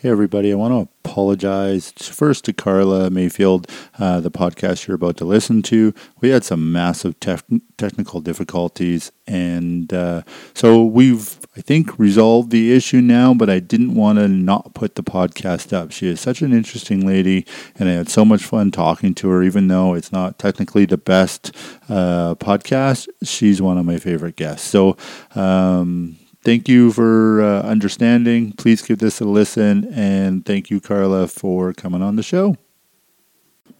Hey, everybody. I want to apologize first to Carla Mayfield, uh, the podcast you're about to listen to. We had some massive tef- technical difficulties, and uh, so we've, I think, resolved the issue now, but I didn't want to not put the podcast up. She is such an interesting lady, and I had so much fun talking to her, even though it's not technically the best uh, podcast. She's one of my favorite guests. So, um, thank you for uh, understanding. Please give this a listen. And thank you, Carla, for coming on the show.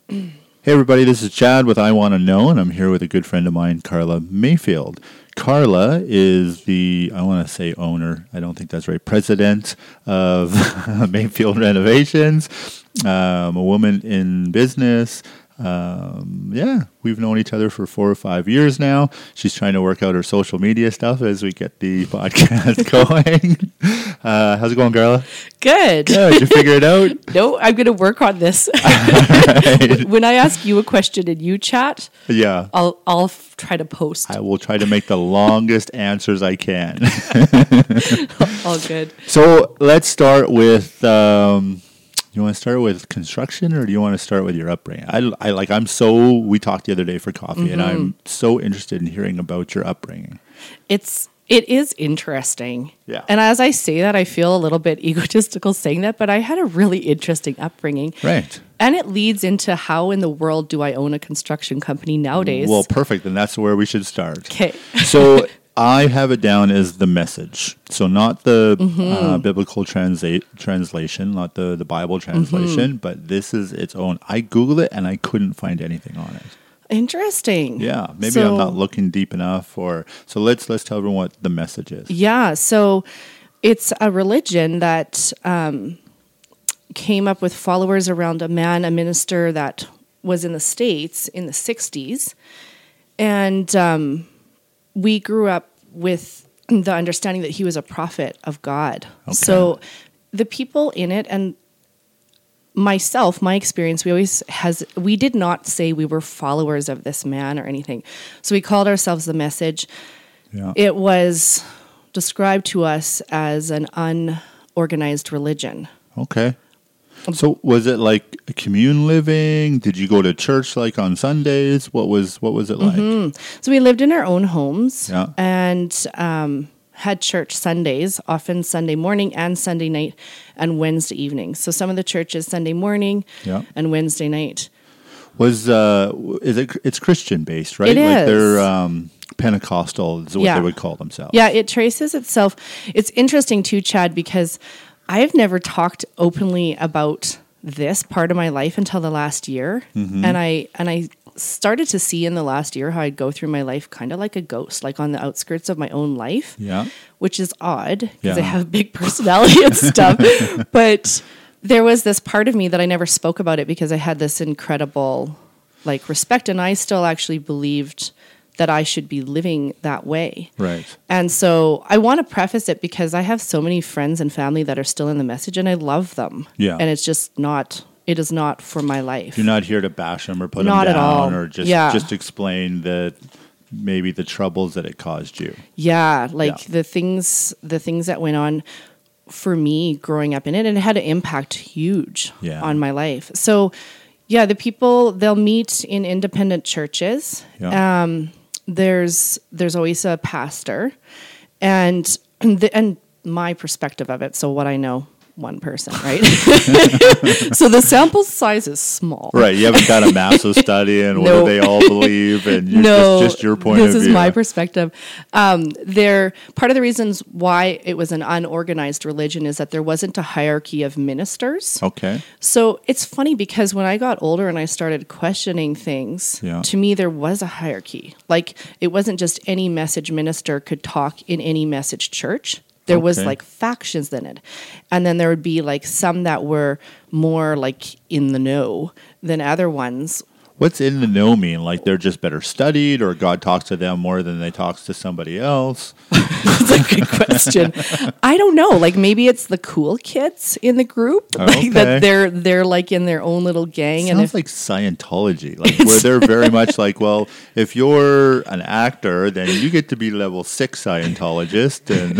hey, everybody, this is Chad with I Want to Know, and I'm here with a good friend of mine, Carla Mayfield. Carla is the, I want to say owner, I don't think that's right, president of Mayfield Renovations, um, a woman in business, um, yeah, we've known each other for four or five years now. She's trying to work out her social media stuff as we get the podcast going. Uh, how's it going, Carla? Good. Good. Did you figure it out? no, I'm going to work on this. right. When I ask you a question and you chat, yeah, I'll I'll f- try to post. I will try to make the longest answers I can. All good. So let's start with. Um, you want to start with construction or do you want to start with your upbringing? I, I like I'm so we talked the other day for coffee mm-hmm. and I'm mm-hmm. so interested in hearing about your upbringing. It's it is interesting. Yeah. And as I say that, I feel a little bit egotistical saying that, but I had a really interesting upbringing. Right. And it leads into how in the world do I own a construction company nowadays? Well, perfect. Then that's where we should start. Okay. so I have it down as the message. So not the mm-hmm. uh, biblical translate translation, not the, the Bible translation, mm-hmm. but this is its own. I Googled it and I couldn't find anything on it. Interesting. Yeah, maybe so, I'm not looking deep enough or so let's let's tell everyone what the message is. Yeah, so it's a religion that um, came up with followers around a man, a minister that was in the States in the 60s. And um, we grew up with the understanding that he was a prophet of God. Okay. So the people in it and myself, my experience, we always has we did not say we were followers of this man or anything. So we called ourselves the message. Yeah. It was described to us as an unorganized religion. Okay. So was it like a commune living? Did you go to church like on Sundays? What was what was it like? Mm-hmm. So we lived in our own homes yeah. and um, had church Sundays, often Sunday morning and Sunday night and Wednesday evening. So some of the churches Sunday morning yeah. and Wednesday night. Was uh is it it's Christian based, right? It like is. they're um Pentecostal is what yeah. they would call themselves. Yeah, it traces itself. It's interesting too, Chad, because I've never talked openly about this part of my life until the last year. Mm-hmm. And I and I started to see in the last year how I'd go through my life kind of like a ghost, like on the outskirts of my own life. Yeah. Which is odd because yeah. I have a big personality and stuff. But there was this part of me that I never spoke about it because I had this incredible like respect and I still actually believed that I should be living that way. Right. And so I want to preface it because I have so many friends and family that are still in the message and I love them. Yeah. And it's just not it is not for my life. You're not here to bash them or put not them down or just yeah. just explain that maybe the troubles that it caused you. Yeah, like yeah. the things the things that went on for me growing up in it and it had an impact huge yeah. on my life. So yeah, the people they'll meet in independent churches. Yeah. Um, there's there's always a pastor, and the, and my perspective of it. So what I know one person, right? so the sample size is small. Right. You haven't got a massive study and what do they all believe and no, just, just, your point of view. This is my perspective. Um, there part of the reasons why it was an unorganized religion is that there wasn't a hierarchy of ministers. Okay. So it's funny because when I got older and I started questioning things, yeah. to me there was a hierarchy. Like it wasn't just any message minister could talk in any message church there okay. was like factions in it. And then there would be like some that were more like in the know than other ones. What's in the know mean? Like they're just better studied, or God talks to them more than they talks to somebody else? That's a good question. I don't know. Like maybe it's the cool kids in the group, like Okay. that they're they're like in their own little gang, and Sounds if like Scientology, like where they're very much like, well, if you're an actor, then you get to be level six Scientologist, and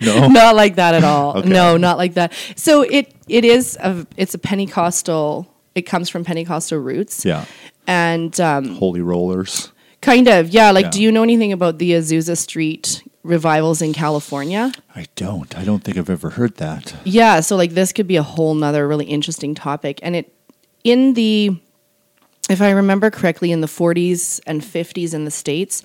no, not like that at all. Okay. No, not like that. So it it is a it's a Pentecostal. It comes from Pentecostal roots, yeah, and um, holy rollers. kind of yeah. Like, Yeah. do you know anything about the Azusa Street revivals in California? I don't. I don't think I've ever heard that. Yeah, so like this could be a whole nother really interesting topic. And it in the if I remember correctly, in the 40s and 50s in the States,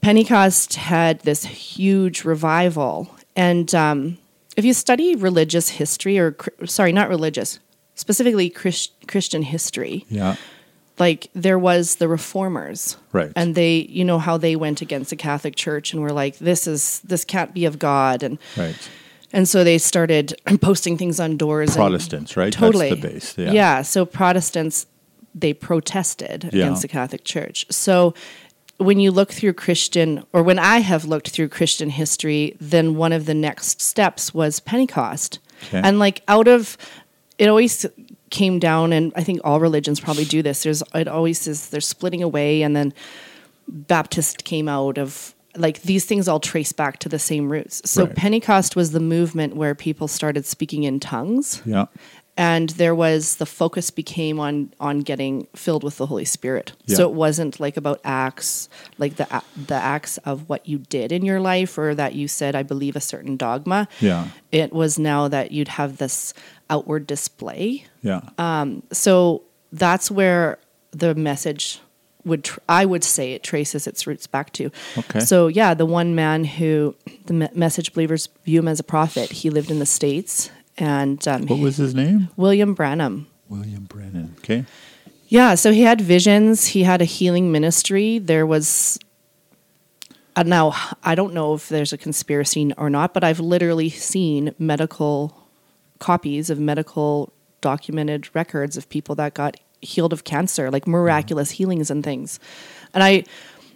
Pentecost had this huge revival. And um, if you study religious history, or sorry, not religious, specifically Chris, Christian history, Yeah, like there was the reformers Right. and they you know how they went against the catholic church and were like this is this can't be of god and right. and so they started posting things on doors. and- Protestants, right? Totally. That's the base. Yeah. So Protestants, they protested Yeah. against the Catholic Church. So when you look through Christian, or when I have looked through Christian history, then one of the next steps was Pentecost. Okay. And like out of, it always came down, and I think all religions probably do this. There's, it always is, they're splitting away, and then Baptist came out of like these things all trace back to the same roots. So Right. Pentecost was the movement where people started speaking in tongues Yeah. and there was the focus became on on getting filled with the Holy Spirit. Yeah. So it wasn't like about acts, like the the acts of what you did in your life or that you said I believe a certain dogma. Yeah. It was now that you'd have this outward display Yeah. so that's where the message would tr- I would say it traces its roots back to. Okay. So yeah, the one man who the me- message believers view him as a prophet. He lived in the states, and um, what was his name? William Branham. William Branham. Okay. Yeah, so he had visions. He had a healing ministry. There was. Uh, now I don't know if there's a conspiracy or not, but I've literally seen medical copies of medical documented records of people that got healed of cancer, like miraculous healings and things. And I,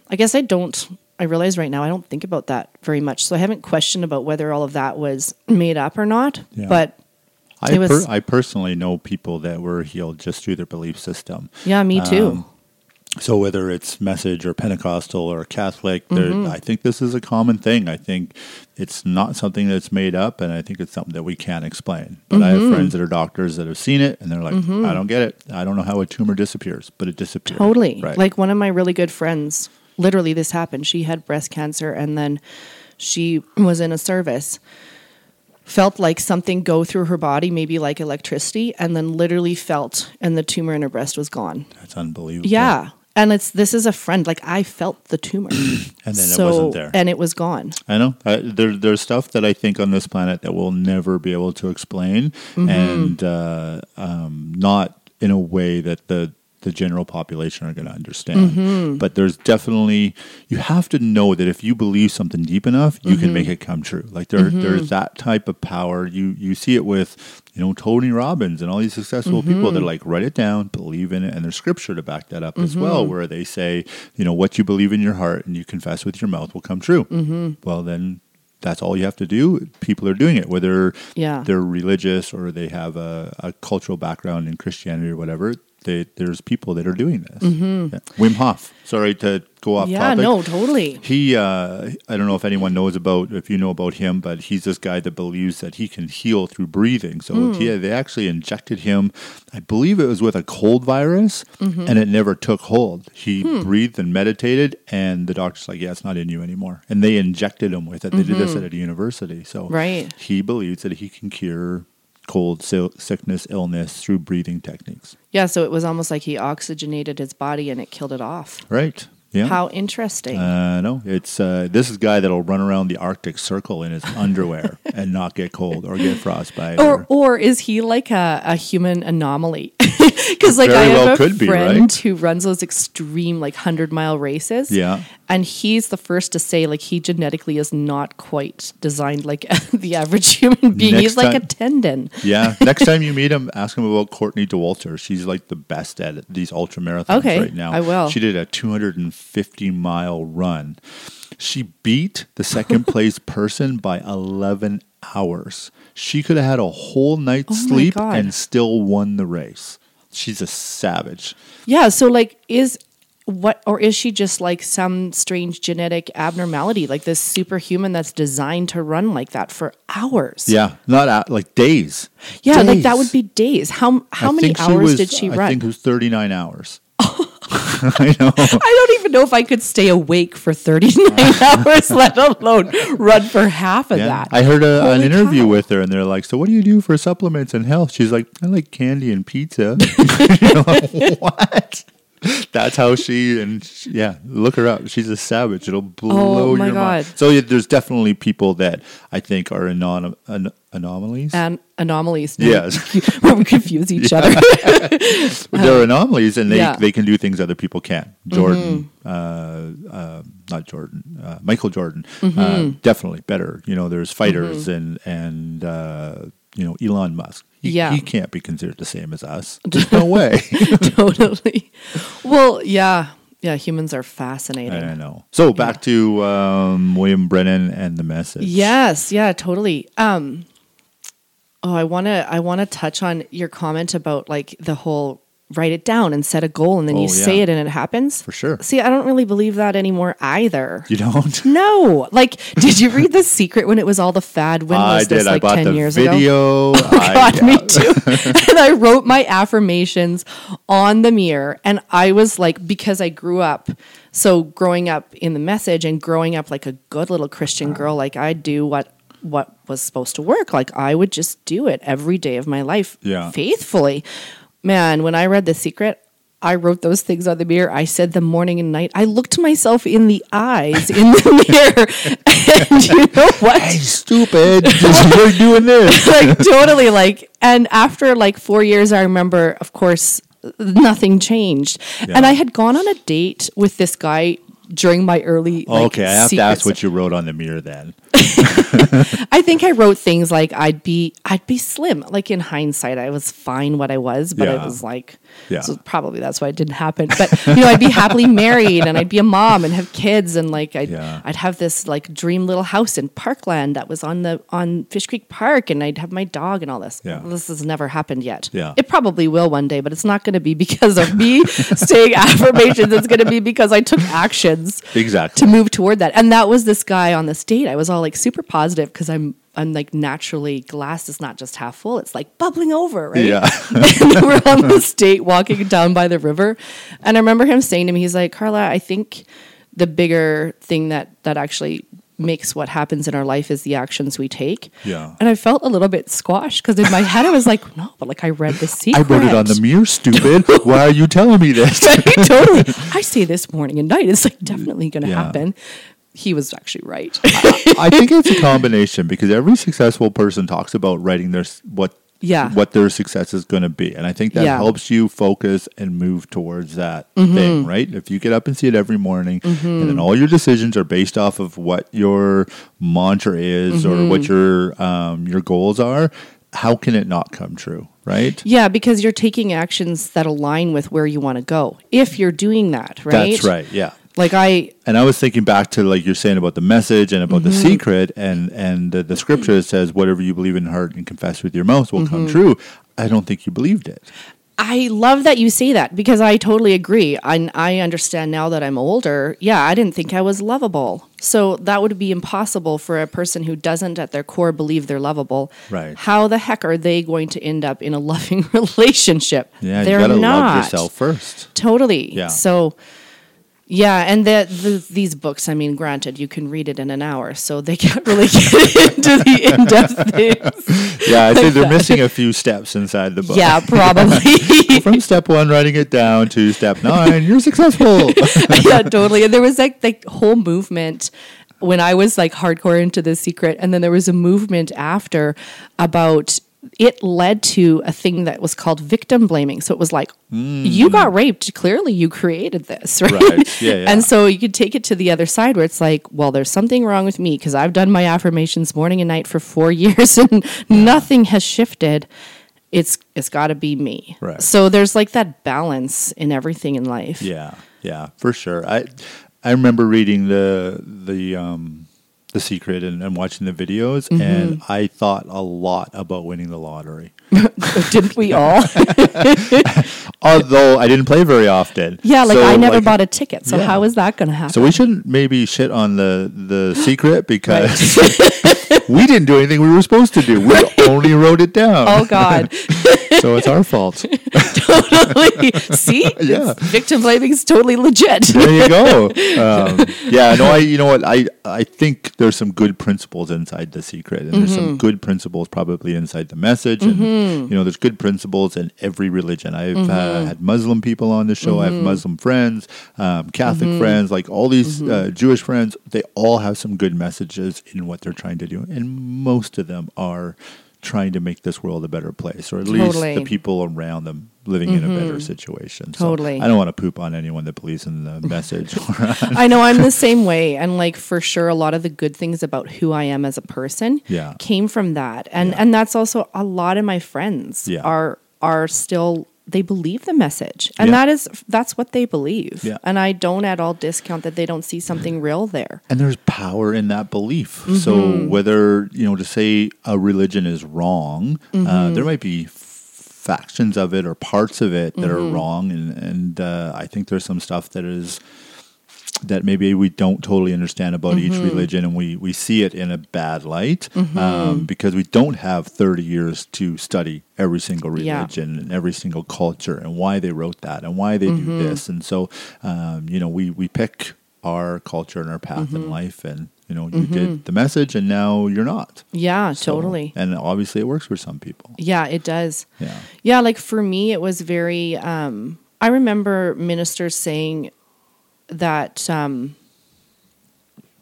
I guess I don't. I realize right now I don't think about that very much, so I haven't questioned about whether all of that was made up or not. Yeah. But I, was- per- I personally know people that were healed just through their belief system. yeah, me too. Um, So whether it's message or Pentecostal or Catholic, Mm-hmm. I think this is a common thing. I think it's not something that's made up, and I think it's something that we can't explain. But I Mm-hmm. have friends that are doctors that have seen it, and they're like, "I don't get it. I don't know how a tumor disappears, but it disappears." Totally. Right. Like one of my really good friends, literally this happened. She had breast cancer and then she was in a service. Felt like something go through her body, maybe like electricity, and then literally felt and the tumor in her breast was gone. that's unbelievable. Yeah. And it's this is a friend. Like I felt the tumor. And then it wasn't there. And it was gone. I know uh, there, there's stuff that I think on this planet that we'll never be able to explain, Mm-hmm. and uh, um, not in a way that the the general population are going to understand. Mm-hmm. But there's definitely you have to know that if you believe something deep enough, you can make it come true. Like there, Mm-hmm. there's that type of power. You you see it with you know Tony Robbins and all these successful people Mm-hmm. that like write it down, believe in it, and there's scripture to back that up as Mm-hmm. well, where they say you know what you believe in your heart and you confess with your mouth will come true. Mm-hmm. Well, then that's all you have to do. People are doing it, whether Yeah. they're religious or they have a, a cultural background in Christianity or whatever. They, there's people that are doing this. Yeah. Wim Hof. Sorry to go off Mm-hmm. yeah, topic. no, totally. He, uh, I don't know if anyone knows about, if you know about him, but he's this guy that believes that he can heal through breathing. So he, they actually injected him, I believe it was with a cold virus, Mm-hmm. and it never took hold. He Hmm. breathed and meditated, and the doctor's like, yeah, it's not in you anymore. And they injected him with it. They did this at a university. So Mm-hmm. Right. he believes that he can cure cold, sickness, illness through breathing techniques. Yeah, so it was almost like he oxygenated his body and it killed it off. Right. Yeah. How interesting. Uh, no, it's uh, this is a guy that'll run around the Arctic Circle in his underwear and not get cold or get frostbite. or or is he like a, a human anomaly? because like Very I well have a could be, friend right? who runs those extreme like hundred mile races. Yeah. and he's the first to say like he genetically is not quite designed like the average human being. Next he's like a tendon. Yeah. Next time you meet him, ask him about Courtney Dauwalter. She's like the best at these ultra marathons Okay, right now. I will. She did a 250 mile run. She beat the second place person by 11 hours. She could have had a whole night's Oh sleep and still won the race. She's a savage. Yeah. So like is what or is she just like some strange genetic abnormality like this superhuman that's designed to run like that for hours Yeah, not at, like days. yeah like that would be days how how I many she hours was- did she run? I think it was 39 hours. I know. I don't even know if I could stay awake for 39 hours, let alone run for half of Yeah. that. I heard a, an interview cow. with her, and they're like, "So, what do you do for supplements and health?" She's like, "I like candy and pizza." Like, what? That's how she and she- yeah, look her up. She's a savage. It'll blow Oh, your mind. So yeah, there's definitely people that I think are anon- an- anomalies. and anomalies. Yes. where we confuse each other. They're anomalies, and they, yeah. Mm-hmm. they can do things other people can't. Jordan, uh, uh, not Jordan, uh, Michael Jordan, Mm-hmm. uh, definitely better. You know, there's fighters and and uh, you know Elon Musk. He, Yeah. he can't be considered the same as us. There's no way. totally. Well, yeah, yeah. Humans are fascinating. I know. So back to um, William Branham and the message. Yes, yeah, totally. Um oh, I want to I want to touch on your comment about like the whole write it down and set a goal and then Oh, you say it and it happens. For sure. See, I don't really believe that anymore either. You don't? No. Like, did you read The Secret when it was all the fad? When I was this? did. I Like bought 10 the years ago? video. Oh I- yeah. me too. and I wrote my affirmations on the mirror. And I was like, because I grew up, so growing up in the message and growing up like a good little Christian girl, like I do what what was supposed to work. Like I would just do it every day of my life Yeah. faithfully. Man, when I read The Secret, I wrote those things on the mirror. I said them morning and night. I looked myself in the eyes in the mirror. And you know what? Hey, stupid! You're doing this. like totally like and after like four years i remember of course nothing changed and i had gone on a date with this guy during my early like, okay, I have to ask what you wrote on the mirror then. I think I wrote things like I'd be I'd be slim. Like in hindsight, I was fine what I was, but Yeah. it was like Yeah. so probably that's why it didn't happen. But you know, I'd be happily married and I'd be a mom and have kids and like I'd Yeah. I'd have this like dream little house in Parkland that was on the on Fish Creek Park and I'd have my dog and all this. Yeah. This has never happened yet. Yeah. It probably will one day, but it's not gonna be because of me saying affirmations. It's gonna be because I took actions Exactly. to move toward that. And that was this guy on this date. I was all like super positive because I'm I'm like naturally glass is not just half full; it's like bubbling over, right? Yeah. and we're on this date walking down by the river, and I remember him saying to me, "He's like, Carla, I think the bigger thing that that actually." makes what happens in our life is the actions we take. Yeah. And I felt a little bit squashed because in my head I was like, no, but like I read the secret. I wrote it on the mirror, stupid. Why are you telling me this? Right? totally. I say this morning and night. It's like definitely going to Yeah. happen. He was actually right. I think it's a combination because every successful person talks about writing their what Yeah. what their success is going to be, and I think that Yeah. Mm-hmm. helps you focus and move towards that thing. Right? If you get up and see it every morning, and then all your decisions are based off of what your mantra is or Mm-hmm. what your um, your goals are, how can it not come true? Right? Yeah, because you're taking actions that align with where you want to go. If you're doing that, right? That's right. Yeah. Like I And I was thinking back to like you're saying about the message and about the Mm-hmm. secret and and the, the scripture that says whatever you believe in heart and confess with your mouth will Mm-hmm. come true. I don't think you believed it. I love that you say that because I totally agree. I I understand now that I'm older. Yeah, I didn't think I was lovable. So that would be impossible for a person who doesn't at their core believe they're lovable. Right. How the heck are they going to end up in a loving relationship? Yeah, they're you gotta not. love yourself first. Totally. Yeah. So, yeah, and the, the these books. I mean, granted, you can read it in an hour, so they can't really get into the in depth things. Yeah, I think they're missing a few steps inside the book. Yeah, probably. From step one, writing it down to step nine, you're successful. yeah, totally. And there was like the whole movement when I was like hardcore into the secret, and then there was a movement after about it led to a thing that was called victim blaming. So it was like, you got raped. Clearly, you created this, right? Mm. Right. Yeah, yeah. And so you could take it to the other side where it's like, well, there's something wrong with me because I've done my affirmations morning and night for four years and nothing has shifted. It's it's got to be me. Right. So there's like that balance in everything in life. Yeah, yeah, for sure. I I remember reading the the um the secret and, and watching the videos Mm-hmm. and I thought a lot about winning the lottery. Didn't we all? Although I didn't play very often. yeah, like So, I never like, bought a ticket. So Yeah. how is that going to happen? So we shouldn't maybe shit on the the secret because we didn't do anything we were supposed to do. We only wrote it down. oh God. So it's our fault. totally. See? Yeah. It's- Victim blaming is totally legit. there you go. Um, yeah, no, I you know what I I think there's some good principles inside the secret, and there's Mm-hmm. some good principles probably inside the message, and you know there's good principles in every religion. I've Mm-hmm. uh, had Muslim people on the show. I have Muslim friends, um, Catholic Mm-hmm. friends, like all these uh, Jewish friends. They all have some good messages in what they're trying to do, and most of them are trying to make this world a better place, or at least the people around them living in a better situation. So Totally. I don't want to poop on anyone that believes in the message. I know I'm the same way. And like for sure a lot of the good things about who I am as a person Yeah. came from that. And Yeah. and that's also a lot of my friends Yeah. are are still they believe the message. And Yeah. that is that's what they believe. Yeah. And I don't at all discount that they don't see something real there. and there's power in that belief. Mm-hmm. So whether you know to say a religion is wrong, Mm-hmm. uh, there might be factions of it or parts of it that Mm-hmm. are wrong, and and uh, I think there's some stuff that is that maybe we don't totally understand about each Mm-hmm. religion, and we we see it in a bad light um, because we don't have 30 years to study every single Yeah. religion and every single culture and why they wrote that and why they Mm-hmm. do this, and so um, you know we we pick our culture and our path Mm-hmm. in life, and you know you did the message, and now you're not. Yeah, So- totally. and obviously it works for some people. Yeah, it does. Yeah. Yeah, like for me, it was very. Um, I remember ministers saying that um,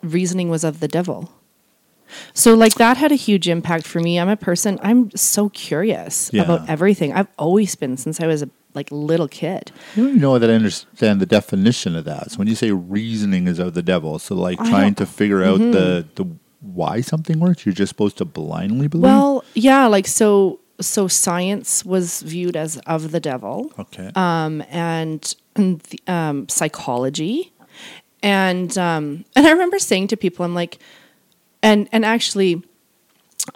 reasoning was of the devil. So, like, that had a huge impact for me. I'm a person, I'm so curious Yeah. about everything. I've always been since I was a like little kid. You don't know that I understand the definition of that. So when you say reasoning is of the devil, so like I trying to figure out the the why something works, you're just supposed to blindly believe. Well, yeah, like, so. So science was viewed as of the devil. okay. um, and and the, um, psychology, and um, and I remember saying to people, I'm like, and and actually,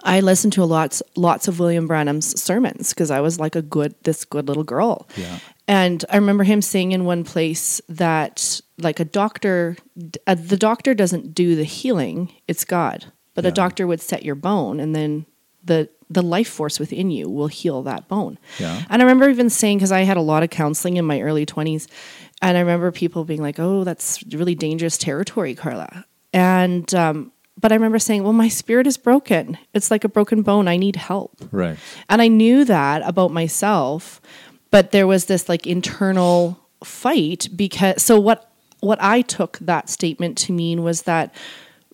I listened to a lots lots of William Branham's sermons because I was like a good this good little girl. Yeah. And I remember him saying in one place that like a doctor, uh, the doctor doesn't do the healing; it's God. But a doctor would set your bone, and then the the life force within you will heal that bone. Yeah. And I remember even saying because I had a lot of counseling in my early twenties, and I remember people being like, "Oh, that's really dangerous territory, Carla." And um, but I remember saying, "Well, my spirit is broken. It's like a broken bone. I need help." right. And I knew that about myself, but there was this like internal fight because so what what I took that statement to mean was that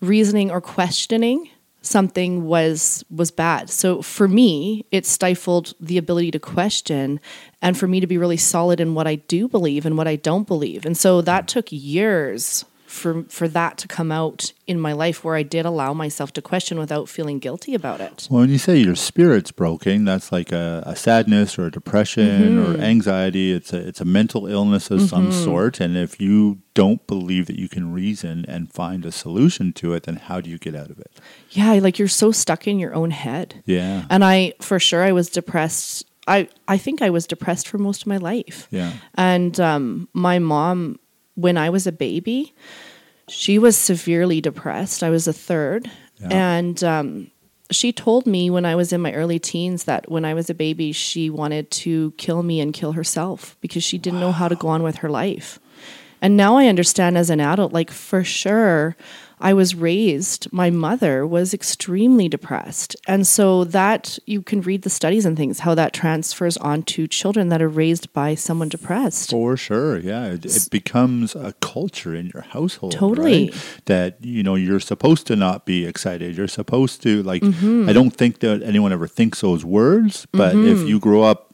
reasoning or questioning something was was bad. So for me, it stifled the ability to question and for me to be really solid in what I do believe and what I don't believe. And so that took years for for that to come out in my life where I did allow myself to question without feeling guilty about it. Well, when you say your spirit's broken, that's like a, a sadness or a depression Mm-hmm. or anxiety. It's a it's a mental illness of some sort. And if you don't believe that you can reason and find a solution to it, then how do you get out of it? Yeah, like you're so stuck in your own head. Yeah. And I for sure I was depressed. I I think I was depressed for most of my life. Yeah. And um my mom when I was a baby, she was severely depressed. I was a third. Yeah. And um she told me when I was in my early teens that when I was a baby, she wanted to kill me and kill herself because she didn't know how to go on with her life. And now I understand as an adult, like for sure, I was raised, my mother was extremely depressed. And so that you can read the studies and things, how that transfers onto children that are raised by someone depressed. For sure, yeah, it, it becomes a culture in your household. Totally. right? that you know you're supposed to not be excited. You're supposed to like. Mm-hmm. I don't think that anyone ever thinks those words, but if you grow up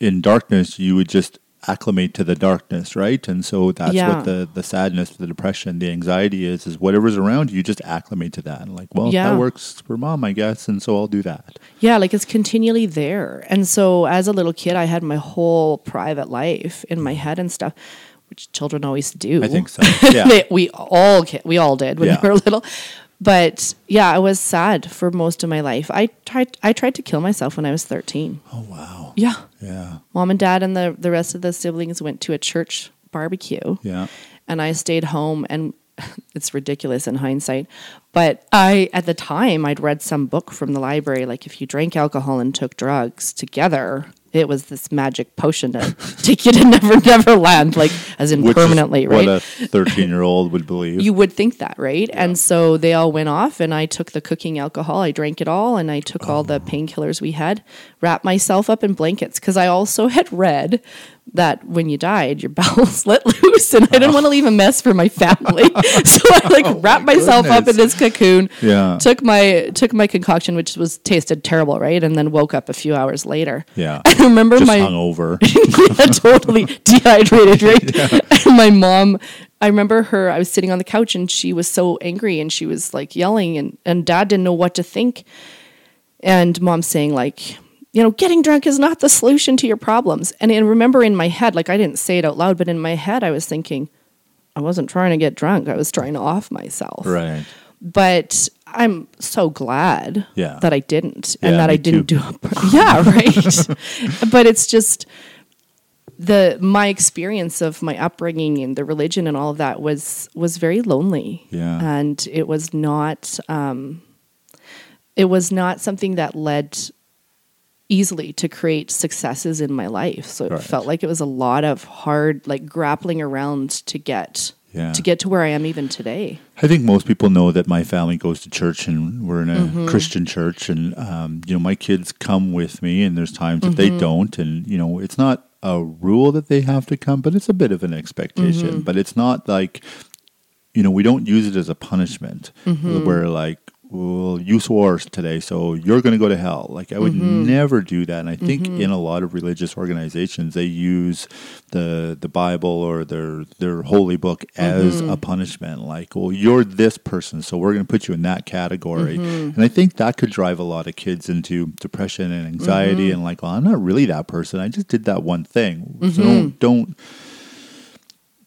in darkness, you would just acclimate to the darkness, right? And so that's Yeah. what the the sadness, the depression, the anxiety is. Is whatever's around you, you just acclimate to that, and like, well, Yeah. that works for mom, I guess, and so I'll do that. Yeah, like it's continually there. And so as a little kid, I had my whole private life in my head and stuff, which children always do. I think so. Yeah. They- we all we all did when Yeah. we were little. But yeah, I was sad for most of my life. I tried I tried to kill myself when I was 13. oh wow. Yeah. Yeah. Mom and dad and the the rest of the siblings went to a church barbecue Yeah. and I stayed home and it's ridiculous in hindsight but I at the time I'd read some book from the library like if you drank alcohol and took drugs together it was this magic potion to take you to never never land like as in Which permanently right what a thirteen-year-old would believe. you would think that, right? And so they all went off, and I took the cooking alcohol, I drank it all, and I took all the oh. painkillers we had, wrapped myself up in blankets because I also had read that when you died, your bowels let loose, and I didn't want to leave a mess for my family, so I like oh wrapped myself up in this cocoon. Yeah. took my took my concoction, which was tasted terrible, right? And then woke up a few hours later. yeah. I remember Just my hungover. yeah, totally dehydrated, right? And my mom, I remember her, I was sitting on the couch and she was so angry and she was like yelling and, and dad didn't know what to think. And mom saying like, you know, getting drunk is not the solution to your problems. And I remember in my head, like I didn't say it out loud, but in my head I was thinking, I wasn't trying to get drunk. I was trying to off myself. right. But I'm so glad Yeah. that I didn't and Yeah, that I didn't too. do it. Yeah, right. but it's just the my experience of my upbringing and the religion and all of that was was very lonely. Yeah. And it was not um it was not something that led easily to create successes in my life. So it Right. felt like it was a lot of hard like grappling around to get Yeah. to get to where I am even today. I think most people know that my family goes to church and we're in a Mm-hmm. Christian church, and um, you know my kids come with me, and there's times that Mm-hmm. they don't, and you know it's not a rule that they have to come, but it's a bit of an expectation. Mm-hmm. But it's not like you know we don't use it as a punishment Mm-hmm. where like. Well, you swore today, so you're going to go to hell. Like I would Mm-hmm. never do that, and I think in a lot of religious organizations they use the the Bible or their their holy book as Mm-hmm. a punishment. Like, well, you're this person, so we're going to put you in that category. Mm-hmm. And I think that could drive a lot of kids into depression and anxiety, Mm-hmm. and like, well, I'm not really that person. I just did that one thing. Mm-hmm. So don't don't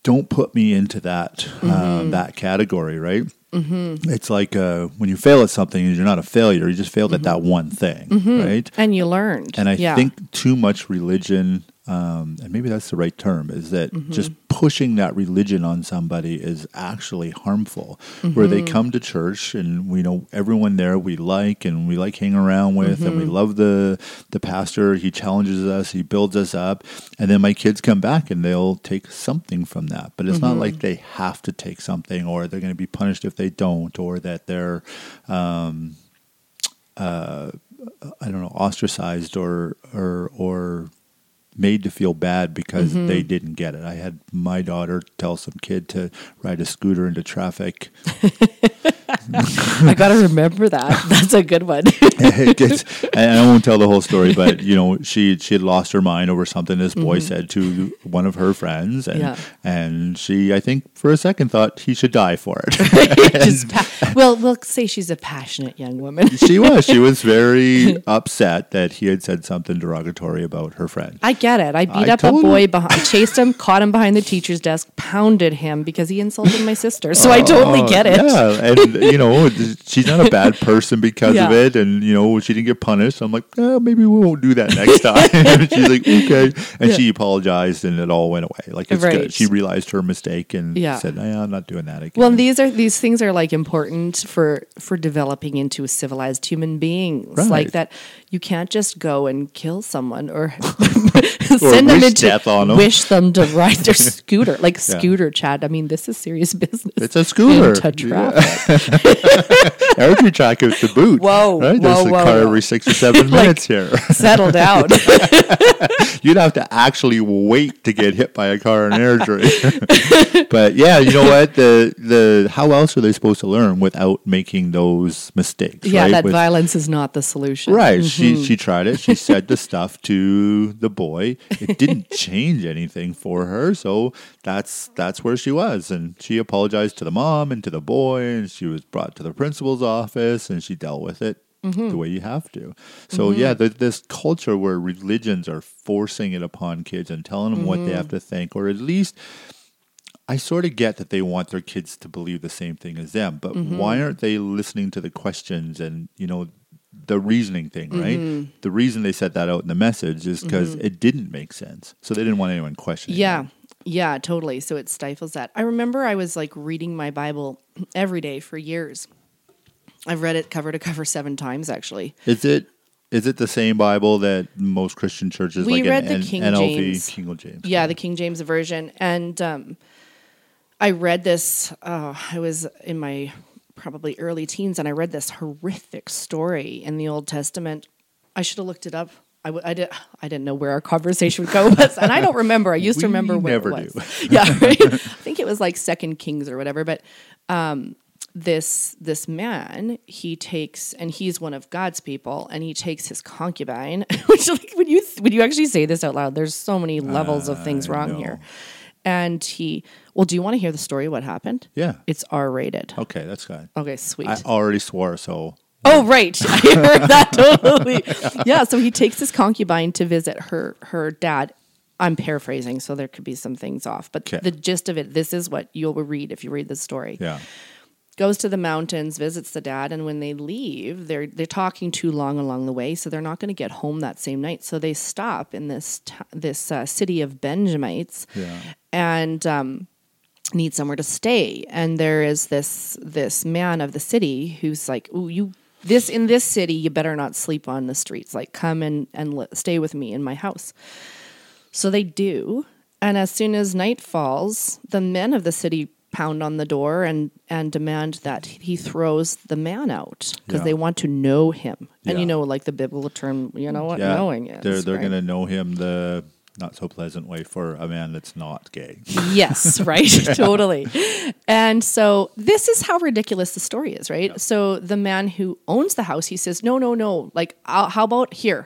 don't put me into that Mm-hmm. uh, that category, right? Mm-hmm. It's like uh, when you fail at something, you're not a failure. You just failed at that one thing, right? And you learned. And I Mm-hmm. Yeah. think too much religion, um, and maybe that's the right term, is that Mm-hmm. just pushing that religion on somebody is actually harmful. Where they Mm-hmm. come to church and we know everyone there we like and we like hanging around with, and Mm-hmm. we love the the pastor. He challenges us, he builds us up, and then my kids come back and they'll take something from that. But it's Mm-hmm. not like they have to take something, or they're going to be punished if they don't, or that they're. Um, uh, I don't know, ostracized or or or made to feel bad because Mm-hmm. they didn't get it. I had my daughter tell some kid to ride a scooter into traffic. I got to remember that. That's a good one. It gets- and I won't tell the whole story, but you know, she she had lost her mind over something this boy said to one of her friends, and Yeah. and she, I think, for a second thought he should die for it. Just pa- well, we'll say she's a passionate young woman. she was she was very upset that he had said something derogatory about her friend. I get it. I beat I up a boy, behind, chased him, caught him behind the teacher's desk, pounded him because he insulted my sister. So I totally Oh, get it. Yeah, and you know, she's not a bad person because of it, and you know, she didn't get punished. I'm like, eh, maybe we won't do that next time. she's like, okay, and she apologized, and it all went away. Like it's Right. good. She realized her mistake and Yeah. said, "Yeah, I'm not doing that again." Well, these are these things are like important for for developing into a civilized human beings. Right. Like that, you can't just go and kill someone or send them wish into death on 'em. wish them to ride their scooter, like Yeah. scooter. Chad, I mean, this is serious business. It's a scooter. Into traffic. Every track is the boot. Whoa, right? There's whoa, a whoa, car whoa. every six or seven Like- minutes here. Settle down. You'd have to actually wait to get hit by a car in Airdrie. but yeah, you know what? The the how else are they supposed to learn without making those mistakes? yeah, right? that With- violence is not the solution. Right. She mm-hmm. she tried it. She said the stuff to the boy. It didn't change anything for her. So that's that's where she was. And she apologized to the mom and to the boy and she was brought to the principal's office and she dealt with it mm-hmm. the way you have to. So mm-hmm. yeah, th this culture where religions are forcing it upon kids and telling them what they mm-hmm. have to think or at least I sort of get that they want their kids to believe the same thing as them, but why aren't they listening to the questions and you know the reasoning thing, right? The reason they set that out in the message is because it didn't make sense, so they didn't want anyone questioning. Yeah. it. Yeah, totally. So it stifles that. I remember I was like reading my Bible every day for years. I've read it cover to cover seven times actually. is it is it the same Bible that most Christian churches We like read the N- King NLV, James. King James? Yeah, the King James version. And um, I read this, uh, I was in my probably early teens, and I read this horrific story in the Old Testament. I should have looked it up. I, w- I, did, I didn't know where our conversation would go, and I don't remember. I used to remember where never it was. Yeah, right. I think it was like Second Kings or whatever. But um, this this man, he takes, and he's one of God's people, and he takes his concubine. Which, like, when you when you actually say this out loud, there's so many levels of things wrong here. And he, well, do you want to hear the story? What happened? Yeah. It's R rated. Okay, that's good. Okay, sweet. I already swore, so Oh, right. I heard that totally. Yeah, so he takes his concubine to visit her her dad. I'm paraphrasing, so there could be some things off, but 'Kay. the gist of it, this is what you'll read if you read the story. yeah. Goes to the mountains, visits the dad, and when they leave, they're they're talking too long along the way, so they're not going to get home that same night. So they stop in this t- this uh, city of Benjamites, Yeah. and um, need somewhere to stay. And there is this this man of the city who's like, "Ooh, you this in this city, you better not sleep on the streets. Like, come and and li- stay with me in my house." So they do, and as soon as night falls, the men of the city pound on the door and and demand that he throws the man out because Yeah. they want to know him. And Yeah. you know, like the biblical term, you know what Yeah. knowing is. They're they're right? gonna know him the not so pleasant way for a man that's not gay. Yes, right. totally. And so this is how ridiculous the story is, right? So the man who owns the house, he says, "No, no, no. Like, I'll, how about here?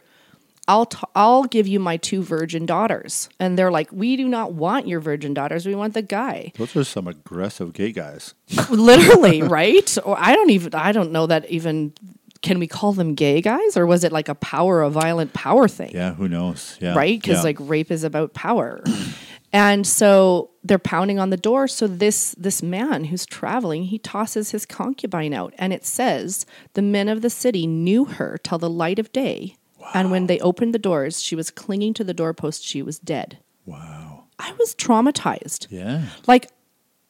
I'll t- I'll give you my two virgin daughters." And they're like, "We do not want your virgin daughters. We want the guy." Those are some aggressive gay guys. Literally, right? Or I don't even I don't know that even can we call them gay guys or was it like a power a violent power thing? Yeah, who knows? Yeah, right? Because yeah. like rape is about power, and so they're pounding on the door. So this this man who's traveling, he tosses his concubine out, and it says the men of the city knew her till the light of day, and when they opened the doors, she was clinging to the doorpost. She was dead. wow. I was traumatized. Yeah. Like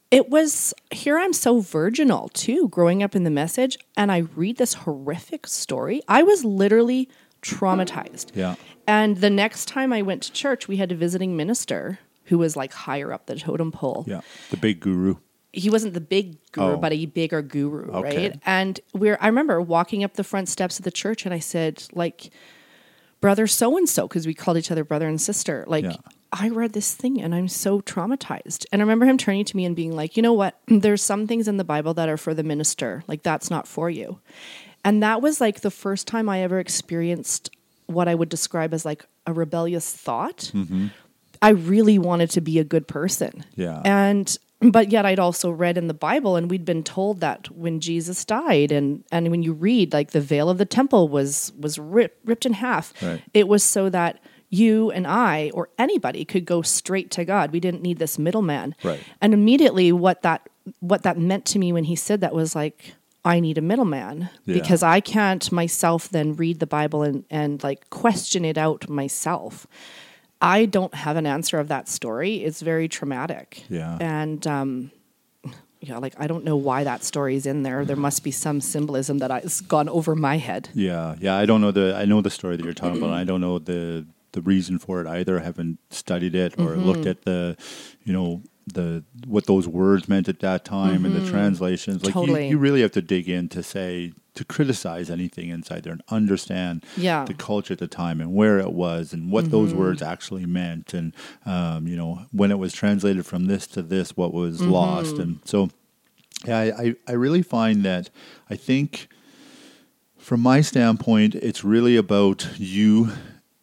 it was here I'm so virginal too, growing up in the message, and I read this horrific story. I was literally traumatized. Yeah. And the next time I went to church, we had a visiting minister who was like higher up the totem pole. Yeah. The big guru. He wasn't the big guru, Oh. but a bigger guru, Okay. right? And we're I remember walking up the front steps of the church and I said, like, brother so and so, because we called each other brother and sister. Like, Yeah. I read this thing and I'm so traumatized. And I remember him turning to me and being like, you know what? There's some things in the Bible that are for the minister. Like, that's not for you. And that was like the first time I ever experienced what I would describe as like a rebellious thought. Mm-hmm. I really wanted to be a good person. Yeah. And but yet I'd also read in the Bible and we'd been told that when Jesus died and and when you read like the veil of the temple was was ripped ripped in half. Right. It was so that you and I or anybody could go straight to God. We didn't need this middleman. Right. And immediately what that what that meant to me when he said that was like I need a middleman Yeah. because I can't myself then read the Bible and, and like question it out myself. I don't have an answer of that story. It's very traumatic. Yeah. And um yeah, like I don't know why that story is in there. There must be some symbolism that has gone over my head. Yeah, yeah. I don't know the. I know the story that you're talking about. I don't know the the reason for it either. I haven't studied it or Mm-hmm. looked at the, you know, the what those words meant at that time and the translations. Like Mm-hmm. Totally. you, you really have to dig in to say to criticize anything inside there and understand Yeah. the culture at the time and where it was and what those words actually meant and um, you know when it was translated from this to this what was lost and so yeah I, I, I really find that I think from my standpoint it's really about you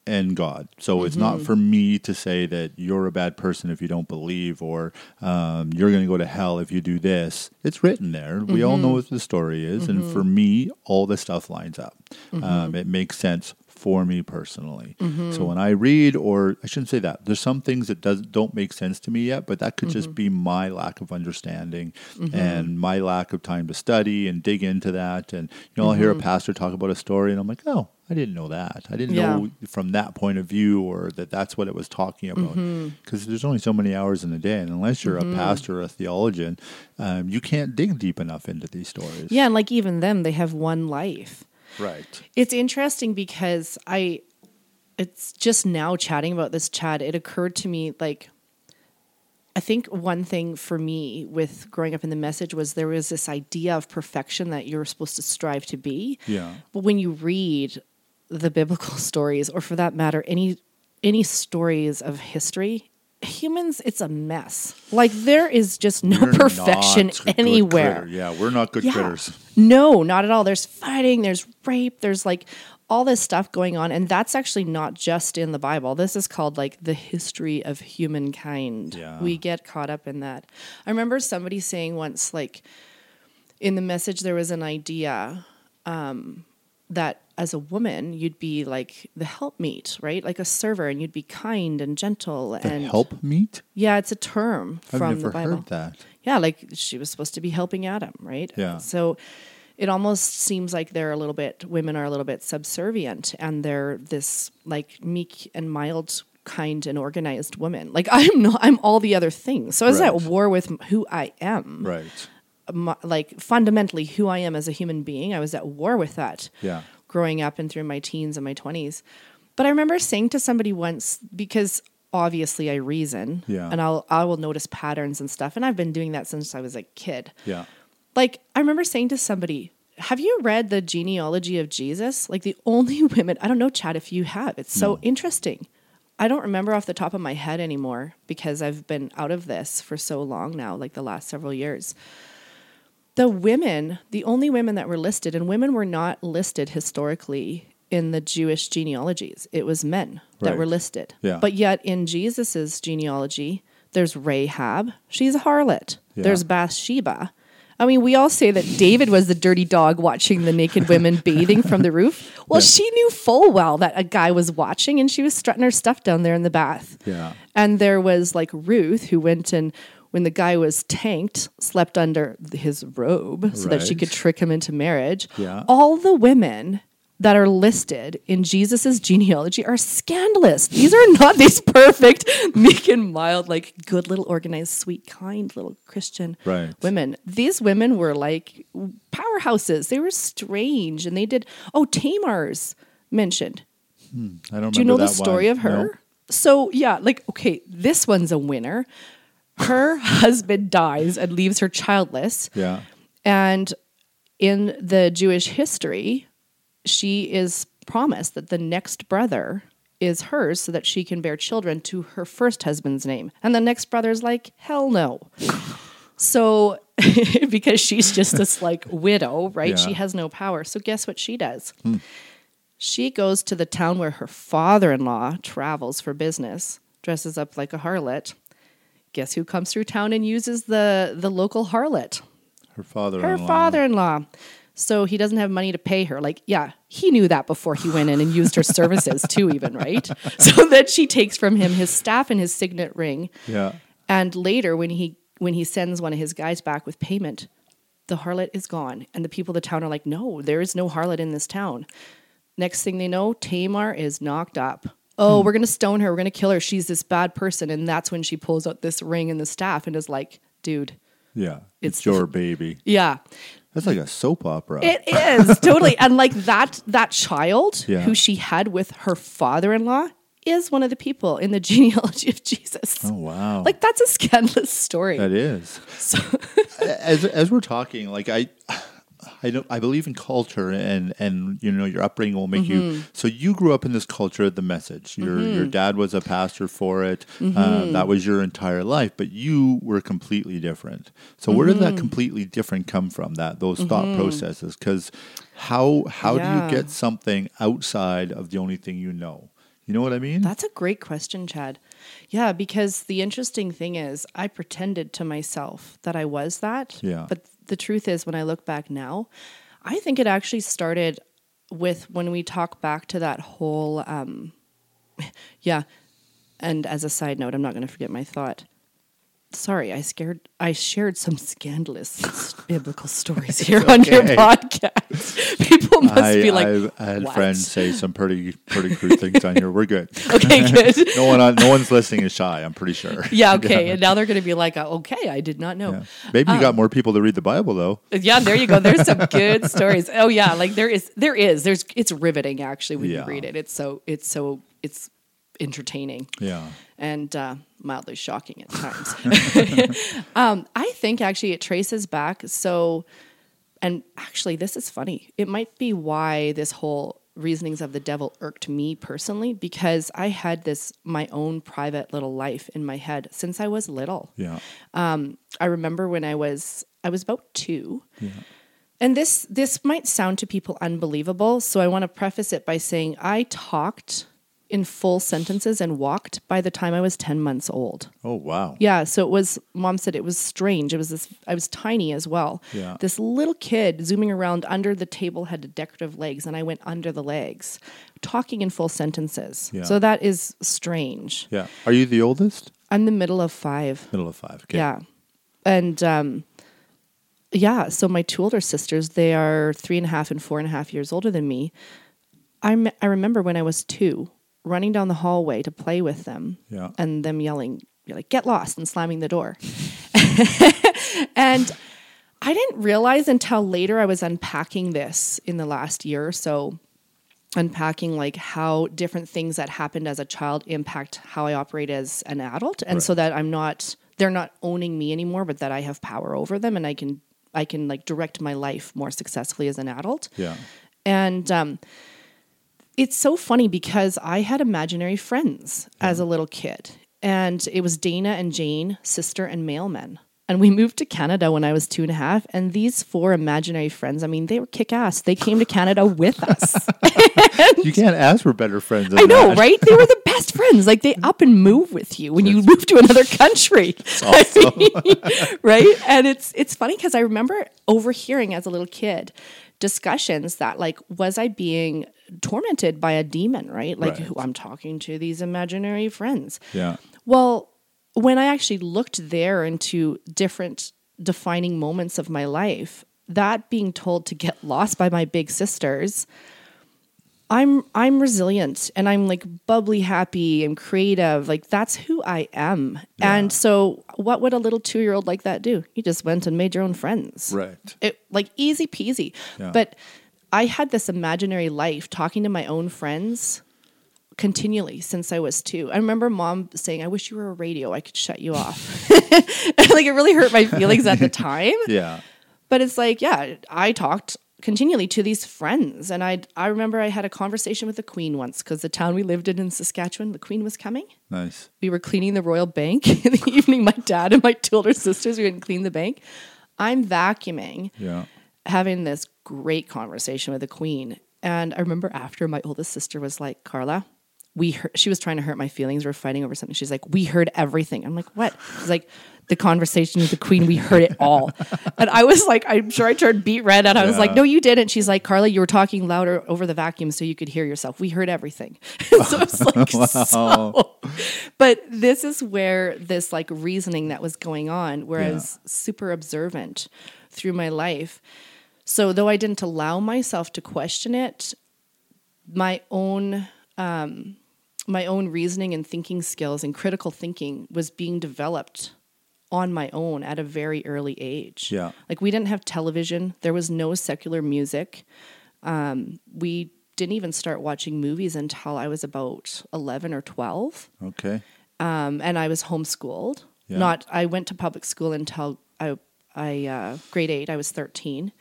and God. So it's not for me to say that you're a bad person if you don't believe or um, you're going to go to hell if you do this. It's written there. We all know what the story is. And for me, all the stuff lines up. Um, it makes sense for me personally. Mm-hmm. So when I read, or I shouldn't say that, there's some things that does, don't make sense to me yet, but that could just mm-hmm. be my lack of understanding mm-hmm. and my lack of time to study and dig into that. And, you know, I'll hear a pastor talk about a story and I'm like, oh, I didn't know that. I didn't Yeah. know from that point of view or that that's what it was talking about. Because there's only so many hours in a day. And unless you're a pastor or a theologian, um, you can't dig deep enough into these stories. Yeah, and like even them, they have one life. Right. It's interesting because I, it's just now chatting about this, Chad, it occurred to me like, I think one thing for me with growing up in the message was there was this idea of perfection that you're supposed to strive to be. Yeah. But when you read the biblical stories, or for that matter, any any stories of history, humans, it's a mess. Like there is just no We're perfection not a good anywhere. Yeah, we're not good Yeah. critters. No, not at all. There's fighting, there's rape, there's like all this stuff going on. And that's actually not just in the Bible. This is called like the history of humankind. Yeah. We get caught up in that. I remember somebody saying once, like, in the message, there was an idea um, that as a woman, you'd be like the helpmeet, right? Like a server, and you'd be kind and gentle. The and help meet? yeah, it's a term I've from the Bible heard that. yeah, like she was supposed to be helping Adam, right? Yeah. So it almost seems like they're a little bit women are a little bit subservient and they're this like meek and mild kind and organized woman. Like I'm not I'm all the other things. So I was Right. at war with who I am. Right. My- like fundamentally who I am as a human being. I was at war with that Yeah. Growing up and through my teens and my 20s. But I remember saying to somebody once because obviously I reason Yeah. and I'll I will notice patterns and stuff and I've been doing that since I was a kid. Yeah. Like I remember saying to somebody, "Have you read the genealogy of Jesus? Like the only women, I don't know Chad if you have. It's so No. interesting. I don't remember off the top of my head anymore because I've been out of this for so long now, like the last several years the women, the only women that were listed, and women were not listed historically in the Jewish genealogies. It was men that Right. were listed. Yeah. But yet in Jesus's genealogy, there's Rahab. She's a harlot. Yeah. There's Bathsheba. I mean, we all say that David was the dirty dog watching the naked women bathing from the roof. Well, Yeah. she knew full well that a guy was watching and she was strutting her stuff down there in the bath. Yeah. And there was like Ruth who went and when the guy was tanked, slept under his robe so that she could trick him into marriage. Yeah. All the women that are listed in Jesus's genealogy are scandalous. These are not these perfect, meek and mild, like good little organized, sweet, kind little Christian Right. women. These women were like powerhouses. They were strange and they did oh, Tamar's mentioned. Hmm, I don't Do you know the story one. of her? No. So yeah, like okay, this one's a winner. Her husband dies and leaves her childless, Yeah. and in the Jewish history, she is promised that the next brother is hers so that she can bear children to her first husband's name. And the next brother's like, hell no. So because she's just this like widow, right? Yeah. She has no power. So guess what she does? Hmm. She goes to the town where her father-in-law travels for business, dresses up like a harlot. Guess who comes through town and uses the the local harlot? Her father. her father-in-law. So he doesn't have money to pay her. Like yeah he knew that before he went in and used her services too even right? So that she takes from him his staff and his signet ring. Yeah. and later when he when he sends one of his guys back with payment the harlot is gone. And the people of the town are like no there is no harlot in this town. Next thing they know tamar is knocked up oh hmm. we're going to stone her we're going to kill her she's this bad person and that's when she pulls out this ring and the staff and is like dude Yeah. It's, It's- your baby. yeah That's like a soap opera. It is totally, and like that that child Yeah. who she had with her father-in-law is one of the people in the genealogy of Jesus. Oh wow. Like that's a scandalous story. that is. So, as as we're talking, like I, I don't, I believe in culture, and and you know your upbringing will make Mm-hmm. you. So you grew up in this culture, the message. Your your dad was a pastor for it. Mm-hmm. Uh, that was your entire life, but you were completely different. So where did Mm-hmm. that completely different come from? That those thought processes, because how how do you get something outside of the only thing you know? You know what I mean? That's a great question, Chad. Yeah, because the interesting thing is, I pretended to myself that I was that. Yeah. But the truth is, when I look back now, I think it actually started with when we talk back to that whole, um, yeah. And as a side note, I'm not going to forget my thought. Sorry, I scared. I shared some scandalous biblical stories here on your podcast. People must I, be like, I've- I had "What?" friends say some pretty pretty crude things on here. We're good. okay, good. No one, on, no one's listening is shy. I'm pretty sure. Yeah, okay. And now they're going to be like, uh, okay, I did not know. Yeah. Maybe you got more people to read the Bible though. Yeah. there you go. There's some good stories. Oh yeah, like there is, there is, there's, it's riveting actually when Yeah. you read it. It's so, it's so, it's entertaining Yeah. and uh, mildly shocking at times. um, I think actually it traces back. So, and actually, this is funny. It might be why this whole reasonings of the devil irked me personally because I had this my own private little life in my head since I was little. Yeah. Um, I remember when I was I was about two. And this this might sound to people unbelievable, so I want to preface it by saying I talked in full sentences and walked by the time I was 10 months old. Oh wow. Yeah, so it was mom said it was strange. It was this I was tiny as well. Yeah. This little kid zooming around under the table had decorative legs and I went under the legs talking in full sentences. Yeah. So that is strange. Yeah. Are you the oldest? I'm the middle of 5. Middle of five. Okay. Yeah. And um, yeah, so my two older sisters, they are three and a half and four and a half years older than me. I, me- I remember when I was two, running down the hallway to play with them Yeah. and them yelling, you're like, get lost and slamming the door. and I didn't realize until later I was unpacking this in the last year or so, unpacking like how different things that happened as a child impact how I operate as an adult. And so that I'm not, they're not owning me anymore, but that I have power over them and I can, I can like direct my life more successfully as an adult. Yeah. And um, it's so funny because I had imaginary friends as a mm. little kid. And it was Dana and Jane, sister and mailman. And we moved to Canada when I was two and a half. And these four imaginary friends, I mean, they were kick ass. They came to Canada with us. You can't ask for better friends. Than I know, that. right? They were the best friends. Like they up and move with you when you move to another country. I mean, right? And it's it's funny because I remember overhearing as a little kid discussions that like was I being tormented by a demon, right? Like Right. who I'm talking to these imaginary friends. Yeah. Well, when I actually looked there into different defining moments of my life, that being told to get lost by my big sisters, I'm I'm resilient and I'm like bubbly happy and creative. Like that's who I am. And so what would a little 2-year-old like that do? You just went and made your own friends. Right. It like easy peasy. Yeah. But I had this imaginary life talking to my own friends continually since I was two. I remember mom saying, I wish you were a radio. I could shut you off. like it really hurt my feelings at the time. Yeah. But it's like, yeah, I talked continually to these friends. And I I remember I had a conversation with the Queen once because the town we lived in in Saskatchewan, the Queen was coming. Nice. We were cleaning the Royal Bank in the evening. My dad and my two older sisters, we and cleaned the bank. I'm vacuuming Yeah. having this great conversation with the queen. And I remember after my oldest sister was like, Carla, we heard, she was trying to hurt my feelings. We are fighting over something. She's like, we heard everything. I'm like, what? She's like, the conversation with the queen, we heard it all. and I was like, I'm sure I turned beat red. And I was Yeah. like, no, you didn't. She's like, Carla, you were talking louder over the vacuum so you could hear yourself. We heard everything. so it's like, so. But this is where this like reasoning that was going on, where I was super observant through my life. So though I didn't allow myself to question it, my own um, my own reasoning and thinking skills and critical thinking was being developed on my own at a very early age. Yeah. Like we didn't have television. There was no secular music. Um, we didn't even start watching movies until I was about 11 or 12. Okay. Um, and I was homeschooled. Yeah. Not, I went to public school until I, I uh, grade eight. I was 13.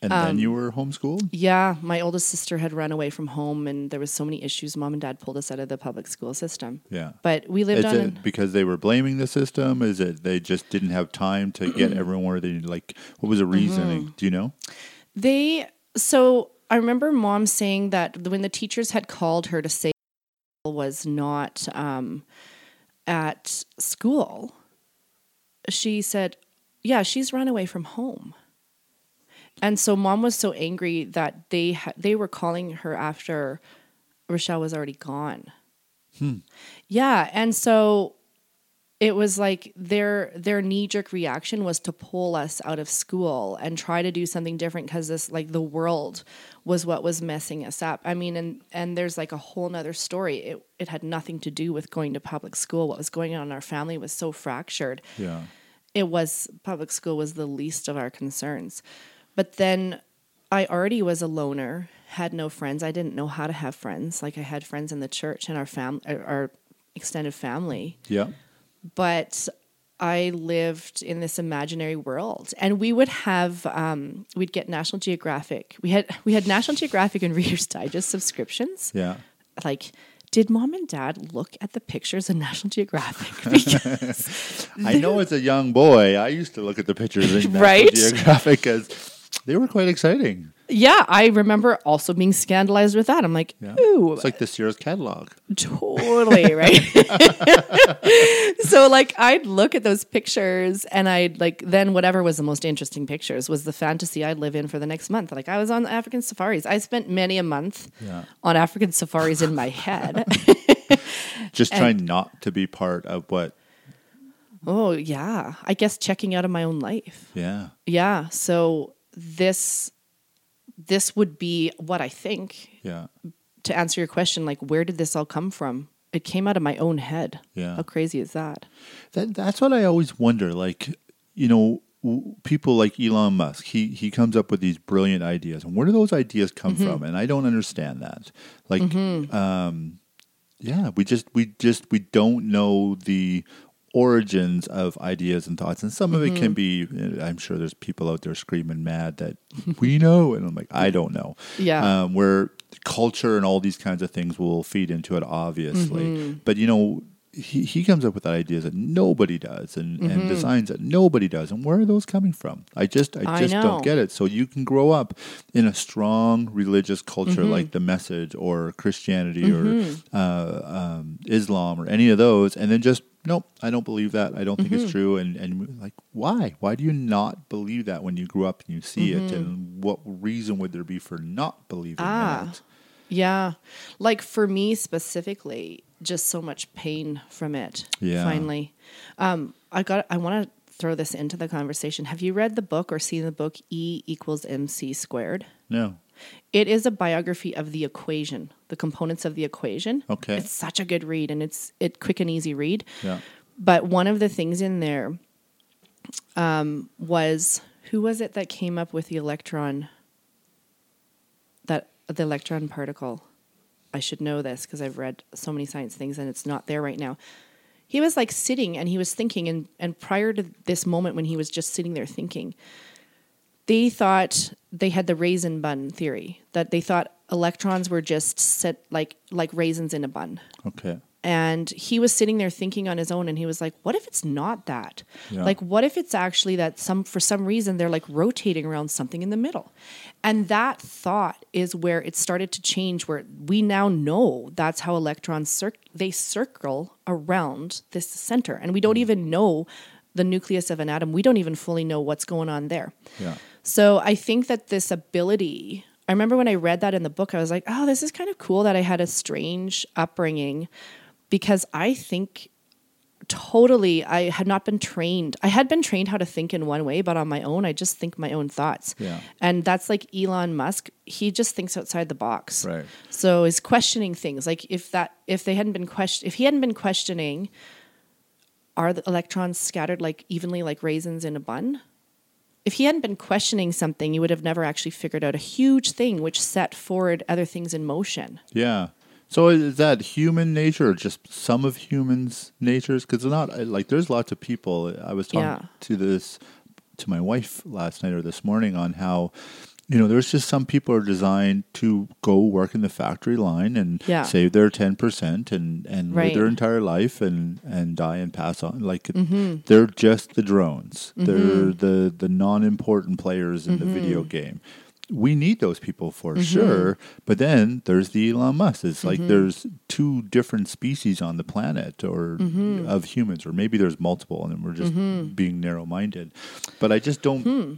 And Um, then you were homeschooled? Yeah, my oldest sister had run away from home, and there was so many issues. Mom and dad pulled us out of the public school system. Yeah. But we lived Is on. it because they were blaming the system? Is it they just didn't have time to get everyone where they like? What was the reasoning? Mm-hmm. Do you know? They so I remember mom saying that when the teachers had called her to say was not um, at school, she said, "Yeah, she's run away from home." And so mom was so angry that they ha- they were calling her after Rochelle was already gone. Hmm. Yeah, and so it was like their their knee jerk reaction was to pull us out of school and try to do something different because this like the world was what was messing us up. I mean, and and there's like a whole nother story. It it had nothing to do with going to public school. What was going on in our family was so fractured Yeah. it was public school was the least of our concerns. But then I already was a loner, had no friends. I didn't know how to have friends. Like I had friends in the church and our fam our extended family, Yeah. but I lived in this imaginary world, and we would have um, we'd get National Geographic. We had we had National Geographic and Reader's Digest subscriptions. Yeah. Like, did mom and dad look at the pictures of National Geographic? Because I know as a young boy, I used to look at the pictures in National Right? Geographic because they were quite exciting. Yeah, I remember also being scandalized with that. I'm like, Yeah. ooh, It's like this year's catalog. totally, right? so like I'd look at those pictures and I'd like then whatever was the most interesting pictures was the fantasy I'd live in for the next month. Like I was on African safaris. I spent many a month Yeah. on African safaris in my head. Just trying not to be part of what. oh yeah. I guess checking out of my own life. Yeah. Yeah. So this this would be what I think Yeah. to answer your question, like where did this all come from? It came out of my own head. Yeah. How crazy is that? That that's what I always wonder. Like, you know, w- people like Elon Musk. He he comes up with these brilliant ideas, and where do those ideas come from? And I don't understand that. Like, um, yeah, we just we just we don't know the origins of ideas and thoughts and some of it can be i'm sure there's people out there screaming mad that we know and i'm like i don't know Yeah. um, where culture and all these kinds of things will feed into it, obviously. But you know, he, he comes up with ideas that nobody does and, and designs that nobody does. And where are those coming from? I just I I just know. don't get it. So you can grow up in a strong religious culture like the Message or Christianity or uh, um, Islam or any of those, and then just nope, I don't believe that. I don't think it's true. And and like, why? Why do you not believe that when you grew up and you see it? And what reason would there be for not believing Ah. it? Yeah. Like for me specifically, just so much pain from it. Yeah. Finally. Um, I got I want to throw this into the conversation. Have you read the book or seen the book E equals MC squared? No. It is a biography of the equation, the components of the equation. Okay. It's such a good read and it's it quick and easy read. Yeah. But one of the things in there um, was who was it that came up with the electron? That the electron particle. I should know this because I've read so many science things and it's not there right now. He was like sitting and he was thinking, and, and prior to this moment when he was just sitting there thinking, they thought they had the raisin bun theory that they thought electrons were just set like like raisins in a bun. Okay. and he was sitting there thinking on his own and he was like what if it's not that? Yeah. like what if it's actually that some for some reason they're like rotating around something in the middle? And that thought is where it started to change where we now know that's how electrons cir- they circle around this center. And we don't mm. even know the nucleus of an atom. We don't even fully know what's going on there. Yeah. So I think that this ability, I remember when I read that in the book, I was like, oh, this is kind of cool that I had a strange upbringing because I think totally I had not been trained. I had been trained how to think in one way, but on my own, I just think my own thoughts. Yeah. And that's like Elon Musk. He just thinks outside the box. Right. So he's questioning things. Like if that if they hadn't been question if he hadn't been questioning are the electrons scattered like evenly like raisins in a bun? If he hadn't been questioning something, you would have never actually figured out a huge thing which set forward other things in motion. Yeah. So is that human nature or just some of humans' natures? Because not like there's lots of people. I was talking Yeah. to this to my wife last night or this morning on how you know there's just some people are designed to go work in the factory line and Yeah. save their ten percent and and Right. live their entire life and and die and pass on. Like Mm-hmm. they're just the drones. They're the the non-important players in the video Mm-hmm. game we need those people for sure. But then there's the Elon Musk. It's like Mm-hmm. there's two different species on the planet or Mm-hmm. of humans, or maybe there's multiple and we're just being narrow minded. But I just don't Hmm.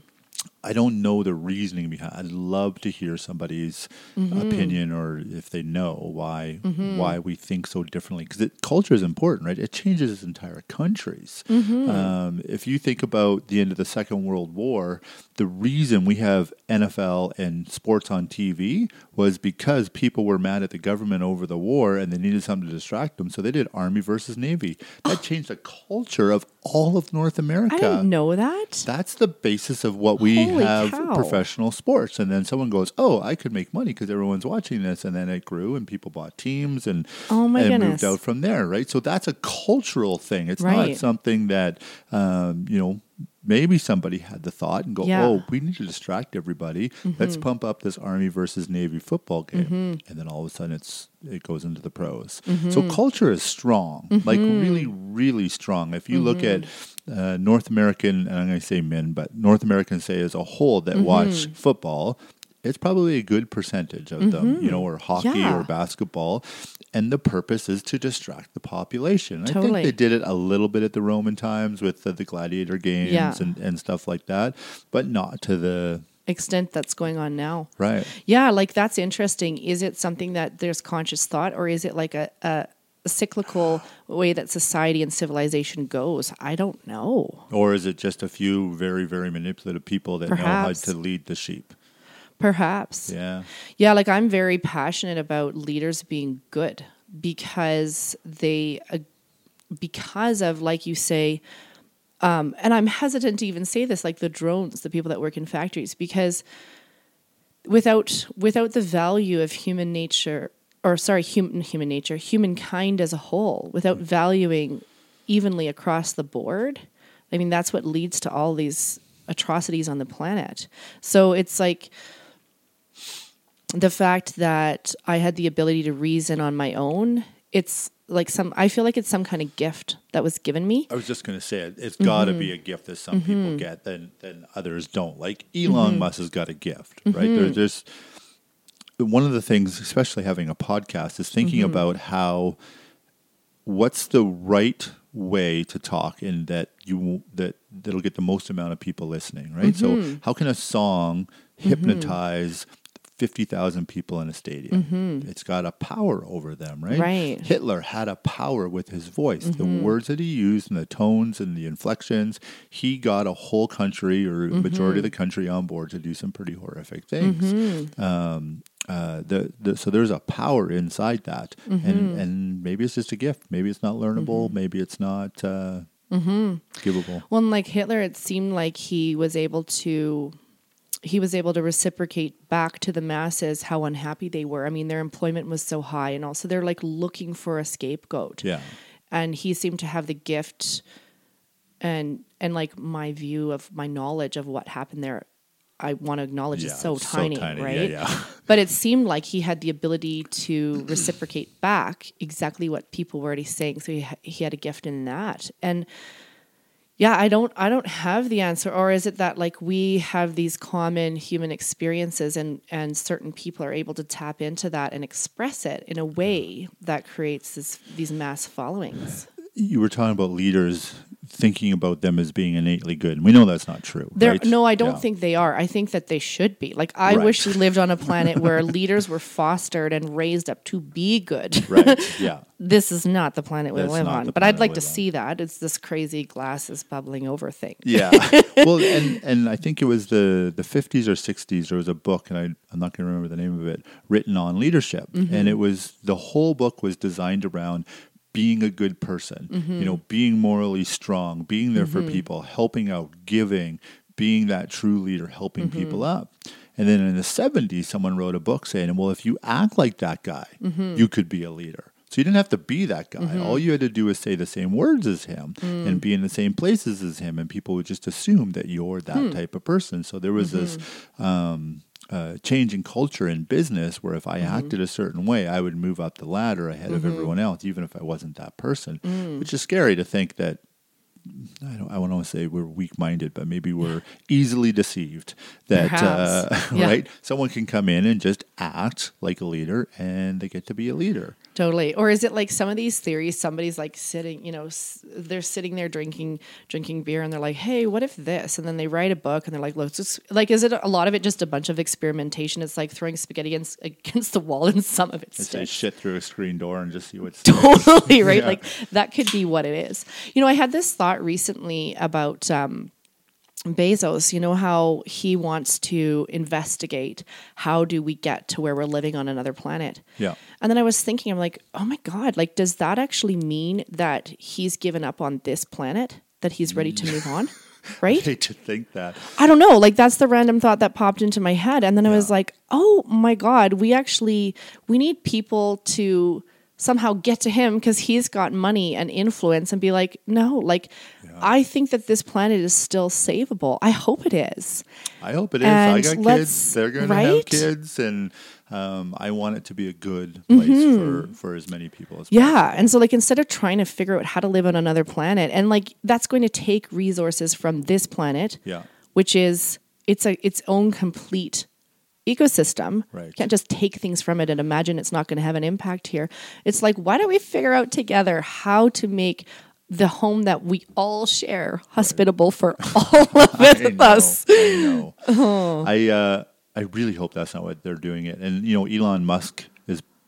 I don't know the reasoning behind. I'd love to hear somebody's Mm-hmm. opinion, or if they know why why we think so differently. Because culture is important, right? It changes entire countries. Mm-hmm. Um, if you think about the end of the Second World War, the reason we have NFL and sports on TV was because people were mad at the government over the war and they needed something to distract them, so they did Army versus Navy. That changed the culture of all of North America I didn't know that. that's the basis of what we Holy have cow. professional sports. And then someone goes, "Oh, I could make money because everyone's watching this," and then it grew, and people bought teams, and Oh my and goodness. moved out from there, right? So that's a cultural thing. It's not something that um, you know. Maybe somebody had the thought and go, Yeah. "Oh, we need to distract everybody. Let's Mm-hmm. pump up this Army versus Navy football game." Mm-hmm. And then all of a sudden, it's it goes into the pros. So mm-hmm. culture is strong, like mm-hmm. really, really strong. If you look at uh, North American, and I'm going to say men, but North Americans say as a whole that watch football, it's probably a good percentage of them, you know, or hockey Yeah. or basketball. And the purpose is to distract the population. I think they did it a little bit at the Roman times with the, the gladiator games Yeah. and, and stuff like that, but not to the Extent that's going on now. right. Yeah, like that's interesting. Is it something that there's conscious thought, or is it like a, a, a cyclical way that society and civilization goes? I don't know. Or is it just a few very, very manipulative people that know how to lead the sheep? Perhaps. Yeah. Yeah, like I'm very passionate about leaders being good because they, uh, because of, like you say, um, and I'm hesitant to even say this, like the drones, the people that work in factories, because without without the value of human nature, or sorry, human human nature, humankind as a whole, without valuing evenly across the board, I mean that's what leads to all these atrocities on the planet. So it's like the fact that I had the ability to reason on my own, it's like some I feel like it's some kind of gift that was given me. I was just going to say it. It's got to Mm-hmm. be a gift that some people get, then then others don't. Like Elon Mm-hmm. Musk has got a gift, right? There, there's one of the things, especially having a podcast, is thinking Mm-hmm. about how what's the right way to talk in that you that that'll get the most amount of people listening, right? Mm-hmm. So how can a song hypnotize? 50,000 people in a stadium. It's got a power over them, right? Mm-hmm. Right. Hitler had a power with his voice. The Mm-hmm. words that he used and the tones and the inflections, he got a whole country or Mm-hmm. majority of the country on board to do some pretty horrific things. Mm-hmm. Um, uh, the, the, so there's a power inside that, Mm-hmm. and and maybe it's just a gift. Maybe it's not learnable. Maybe it's not uh, Mm-hmm. givable. Well, and like Hitler, it seemed like he was able to he was able to reciprocate back to the masses how unhappy they were. I mean, their employment was so high, and also they're like looking for a scapegoat. Yeah. and he seemed to have the gift and and like my view of my knowledge of what happened there i want to acknowledge Yeah, is so so tiny, tiny. Yeah, right yeah. but it seemed like he had the ability to reciprocate back exactly what people were already saying so he, ha- he had a gift in that and yeah i don't i don't have the answer or is it that like we have these common human experiences and and certain people are able to tap into that and express it in a way that creates this these mass followings? You were talking about leaders thinking about them as being innately good, and we know that's not true. Right? No, I don't Yeah. think they are. I think that they should be. Like, I Right. wish we lived on a planet where leaders were fostered and raised up to be good. Right. Yeah. This is not the planet we That's live on. But I'd like to on. see that. It's this crazy glasses bubbling over thing. Yeah. well, and and I think it was the the fifties or sixties. There was a book, and I I'm not going to remember the name of it, written on leadership, Mm-hmm. and it was the whole book was designed around being a good person. Mm-hmm. You know, mm-hmm. being morally strong, being there for mm-hmm. people, helping out, giving. being that true leader, helping people mm-hmm. up. And then in the 70s, someone wrote a book saying, well, if you act like that guy, you could be a leader. So you didn't have to be that guy. All you had to do was say the same words as him and mm. be in the same places as him, and people would just assume that you're that hmm. type of person. So there was this um, uh, change in culture in business where if I acted a certain way, I would move up the ladder ahead of everyone else, even if I wasn't that person. Which is scary to think that I don't. I want to say we're weak-minded, but maybe we're easily deceived that uh, Yeah. right. Someone can come in and just act like a leader, and they get to be a leader. Totally. Or is it like some of these theories? Somebody's like sitting, you know, s- they're sitting there drinking drinking beer, and they're like, "Hey, what if this?" And then they write a book, and they're like, "Let's just like." Is it a lot of it just a bunch of experimentation? It's like throwing spaghetti against against the wall, and some of it say sticks. shit through a screen door and just see what's. totally right Yeah. like that could be what it is you know i had this thought recently about um Bezos, you know how he wants to investigate how do we get to where we're living on another planet. Yeah. And then I was thinking, I'm like, oh my God, like, does that actually mean that he's given up on this planet? That he's ready to move on? I Right? hate to think that. I don't know. Like that's the random thought that popped into my head. And then I was like, oh my God, we actually we need people to somehow get to him because he's got money and influence and be like, no, like I think that this planet is still savable. I hope it is. I hope it is. I And got let's- kids. They're going to have kids, and um, I want it to be a good place for for as many people as possible. Mm-hmm. Yeah. And so like instead of trying to figure out how to live on another planet and like that's going to take resources from this planet. Yeah. Which is it's a its own complete ecosystem. Right. You can't just take things from it and imagine it's not going to have an impact here. It's like why don't we figure out together how to make the home that we all share hospitable for all of I know, us. I Oh. know. I uh, I really hope that's not what they're doing it. And you know, Elon Musk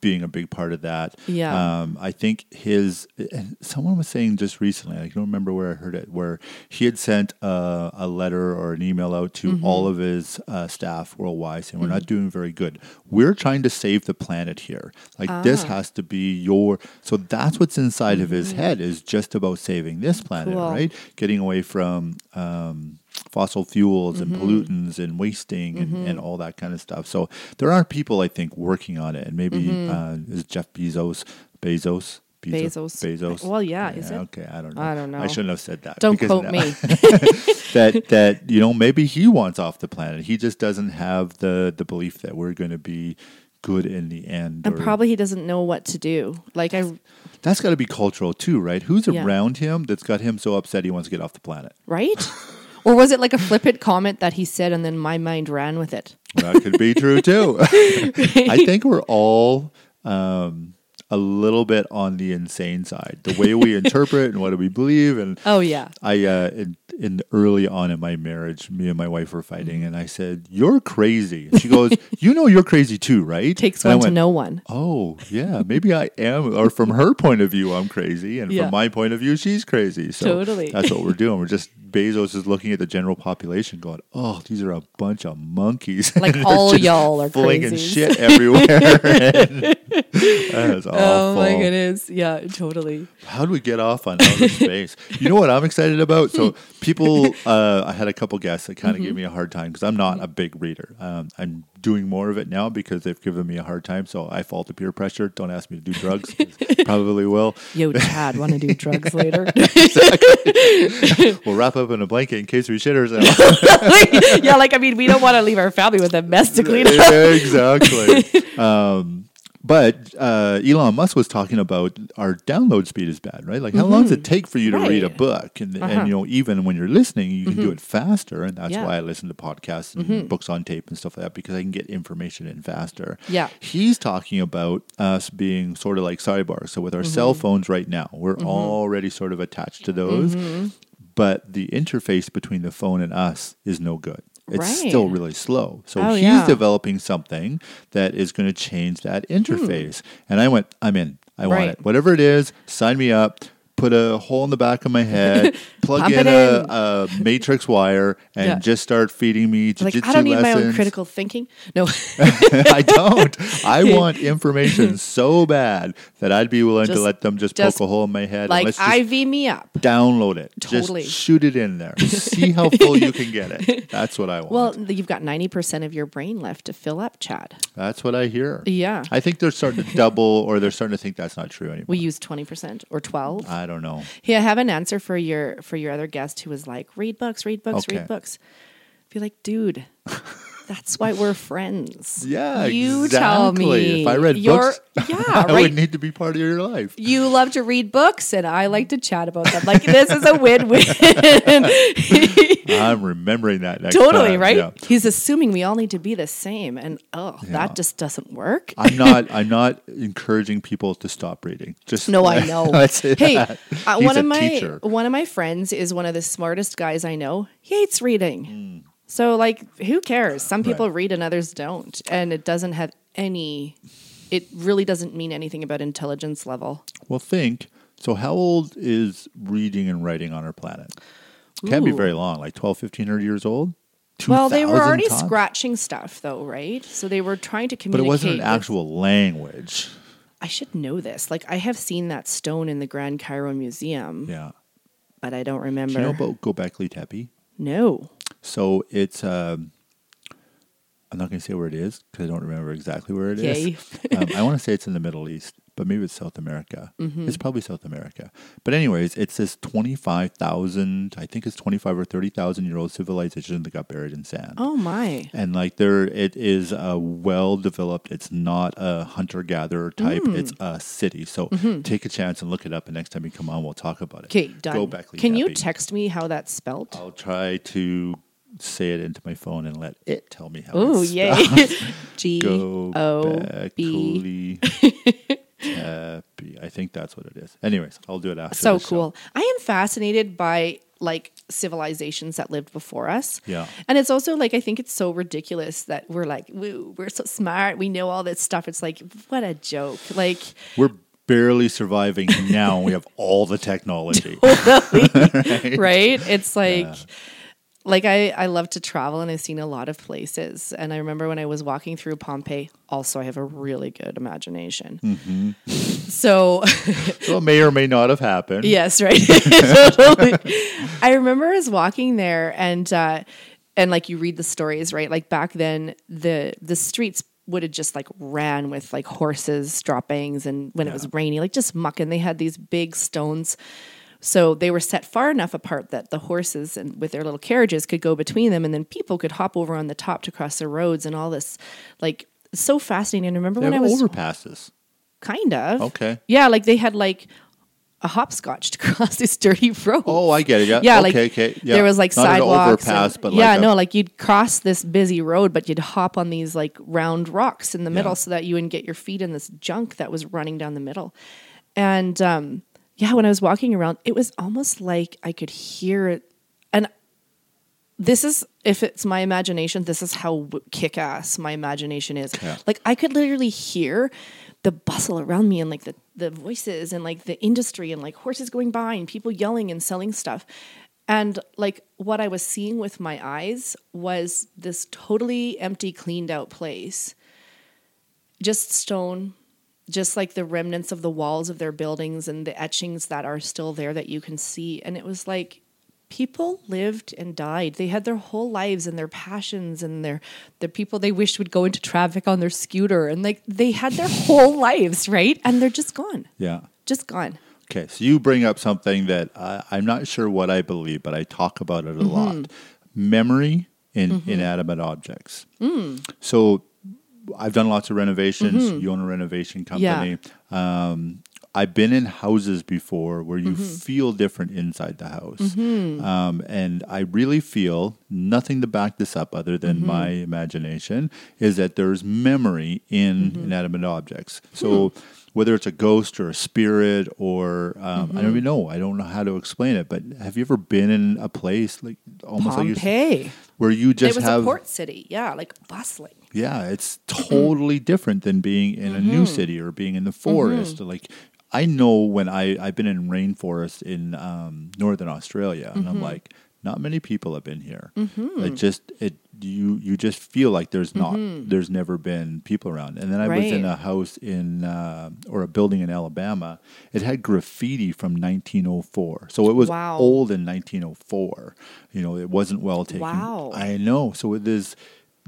being a big part of that. Yeah. Um, I think his and someone was saying just recently. I don't remember where I heard it. Where he had sent a, a letter or an email out to Mm-hmm. all of his uh, staff worldwide saying we're not doing very good. We're trying to save the planet here. Like Ah. this has to be your. So that's what's inside of his head is just about saving this planet, Mm-hmm. Cool. right? Getting away from. Um, fossil fuels and Mm-hmm. pollutants and wasting and, and all that kind of stuff. So there are people I think working on it, and maybe Mm-hmm. uh, is Jeff Bezos, Bezos, Bezos. Bezos. Well, yeah, is it? Okay, I don't know. I don't know. I shouldn't have said that. Don't quote me. that that you know maybe he wants off the planet. He just doesn't have the the belief that we're going to be good in the end. And or- probably he doesn't know what to do. Like I that's got to be cultural too, right? Who's Yeah. around him that's got him so upset he wants to get off the planet? right? or was it like a flippant comment that he said and then my mind ran with it? That could be true too. I think we're all um, a little bit on the insane side. The way we interpret and what do we believe, and Oh yeah. I uh, in, in early on in my marriage, me and my wife were fighting, and I said, "You're crazy." She goes, "You know you're crazy too, right?" Takes And one to know one. Oh yeah, maybe I am. Or from her point of view, I'm crazy, and Yeah. from my point of view, she's crazy. So Totally. that's what we're doing. We're just Bezos is looking at the general population, going, "Oh, these are a bunch of monkeys." Like all y'all are flinging crazies. shit everywhere. that is awful. Oh my goodness. Yeah, totally. How do we get off on outer space? You know what I'm excited about? So people, uh, I had a couple guests that kind of Mm-hmm. gave me a hard time because I'm not a big reader. Um, I'm doing more of it now because they've given me a hard time. So I fall to peer pressure. Don't ask me to do drugs. Probably will. Yo, Chad, want to do drugs later? We'll wrap up in a blanket in case we shit ourselves. yeah, like I mean, we don't want to leave our family with a mess to clean up. exactly. Um, but uh, Elon Musk was talking about our download speed is bad, right? Like, how long does it take for you to read a Mm-hmm. Book? And, Uh-huh. and you know, even when you're listening, you can do it faster, and that's Yeah. Mm-hmm. why I listen to podcasts and books on tape and stuff like that because I can get information in faster. Yeah. he's talking about us being sort of like sidebar. So with our Mm-hmm. cell phones right now, we're already sort of attached to those, Mm-hmm. But the interface between the phone and us is no good. It's Right. still really slow. So Oh, he's yeah. developing something that is going to change that interface. And I went, I'm in. I want Hmm. It. Whatever it is, sign me up. Put a hole in the back of my head, plug Pump in it a, in. a matrix wire, and Yeah. just start feeding me Like I don't need my own critical thinking. No, I don't. I want information so bad that I'd be willing to Just- let them just, just poke a hole in my head. and like let's just IV me up. download it. Totally. Just shoot it in there. See how full you can get it. That's what I want. Well, you've got ninety percent of your brain left to fill up, Chad. That's what I hear. Yeah. I think they're starting to double, or they're starting to think that's not true anymore. We use twenty percent or twelve. I don't know. Hey, I have an answer for your for your other guest who was like, read books, read books, Okay. read books. Be like, dude, that's why we're friends. Yeah, you exactly. tell me. If I read You're- books, yeah, I right. would need to be part of your life. you love to read books, and I like to chat about them. Like this is a win-win. I'm remembering that next totally time. right. Yeah. He's assuming we all need to be the same, and oh, Yeah. that just doesn't work. I'm not. I'm not encouraging people to stop reading. Just No, I know. Hey, uh, one of my teacher. one of my friends is one of the smartest guys I know. He hates reading. Hmm. So like, who cares? Some people Right. read and others don't, and it doesn't have any. It really doesn't mean anything about intelligence level. Well, think. So, how old is reading and writing on our planet? Can't be very long, like 12, 1500 years old. Well, they were already scratching stuff, though, right? So they were trying to communicate. But it wasn't an with- actual language. I should know this. Like, I have seen that stone in the Grand Cairo Museum, Yeah. but I don't Do remember. you know about Gobekli Tepe? no. So it's. Um, I'm not going to say where it is because I don't remember exactly where it is. Yay. um, I want to say it's in the Middle East, but maybe it's South America. Mm-hmm. It's probably South America. But anyways, it's this 25,000, I think it's 25 or 30,000 year old civilization that got buried in sand. Oh my. And like there, it is a well developed. It's not a hunter gatherer type. Mm. It's a city. So take a chance and look it up. And next time you come on, we'll talk about it. Mm-hmm. Okay, done. back. Can you text me how that's spelled? I'll try to say it into my phone and let it tell me how. Oh, yay. G O B. Tepe. I think that's what it is. Anyways, I'll do it after. So cool. I am fascinated by like civilizations that lived before us. Yeah. And it's also like I think it's so ridiculous that we're like, woo, we're so smart. We know all this stuff. It's like, what a joke. Like We're barely surviving now. and we have all the technology. right? It's like like I, I love to travel and I've seen a lot of places. And I remember when I was walking through Pompeii, also I have a really good imagination. So so it may or may not have happened. Yes, right. totally. I remember us walking there and uh and like you read the stories, right? Like back then the the streets would have just like ran with like horses, droppings and when it was rainy, like just muck and they had these big stones. So they were set far enough apart that the horses and with their little carriages could go between them and then people could hop over on the top to cross the roads and all this like so fascinating. And remember They when I was overpasses. kind of Okay. yeah, like they had like a hopscotch to cross this dirty road. Oh, I get it. Yeah. yeah, okay, like okay. Yeah. there was like Not an sidewalks. overpass, and- but yeah, a- no, like you'd cross this busy road, but you'd hop on these like round rocks in the middle Yeah. so that you wouldn't get your feet in this junk that was running down the middle. And um, yeah, when I was walking around, it was almost like I could hear it. And this is, if it's my imagination, this is how kick ass my imagination is. Yeah. Like I could literally hear the bustle around me and like the, the voices and like the industry and like horses going by and people yelling and selling stuff. And like what I was seeing with my eyes was this totally empty, cleaned out place. Just stone, just like the remnants of the walls of their buildings and the etchings that are still there that you can see. And it was like people lived and died. They had their whole lives and their passions and their the people they wished would go into traffic on their scooter and like they had their whole lives, right? And they're just gone. Yeah. Just gone. Okay, so you bring up something that I, I'm not sure what I believe, but I talk about it a Mm-hmm. lot. Memory in inanimate objects. Mm. So I've done lots of renovations. Mm-hmm. You own a renovation company. Um, I've been in houses before where you Mm-hmm. feel different inside the house. Um, and I really feel nothing to back this up other than Mm-hmm. my imagination is that there's memory in Mm-hmm. inanimate objects. So Hmm. whether it's a ghost or a spirit or um, I Mm-hmm. don't even know. I don't know how to explain it. But have you ever been in a place like almost like you, Pompeii. Where you just It was have a port city. Yeah, like bustling. yeah, it's totally different than being in a new Mm-hmm. city or being in the forest. Like I know when I I've been in rainforest in um, northern Australia, and I'm Mm-hmm. like, not many people have been here. It just it you you just feel like there's not there's never been people around. And then I was in Mm-hmm. A house in uh, or a building in Alabama. It had graffiti from 1904, so it was Wow. old in 1904. You know, it wasn't well taken. Wow. I know. So it is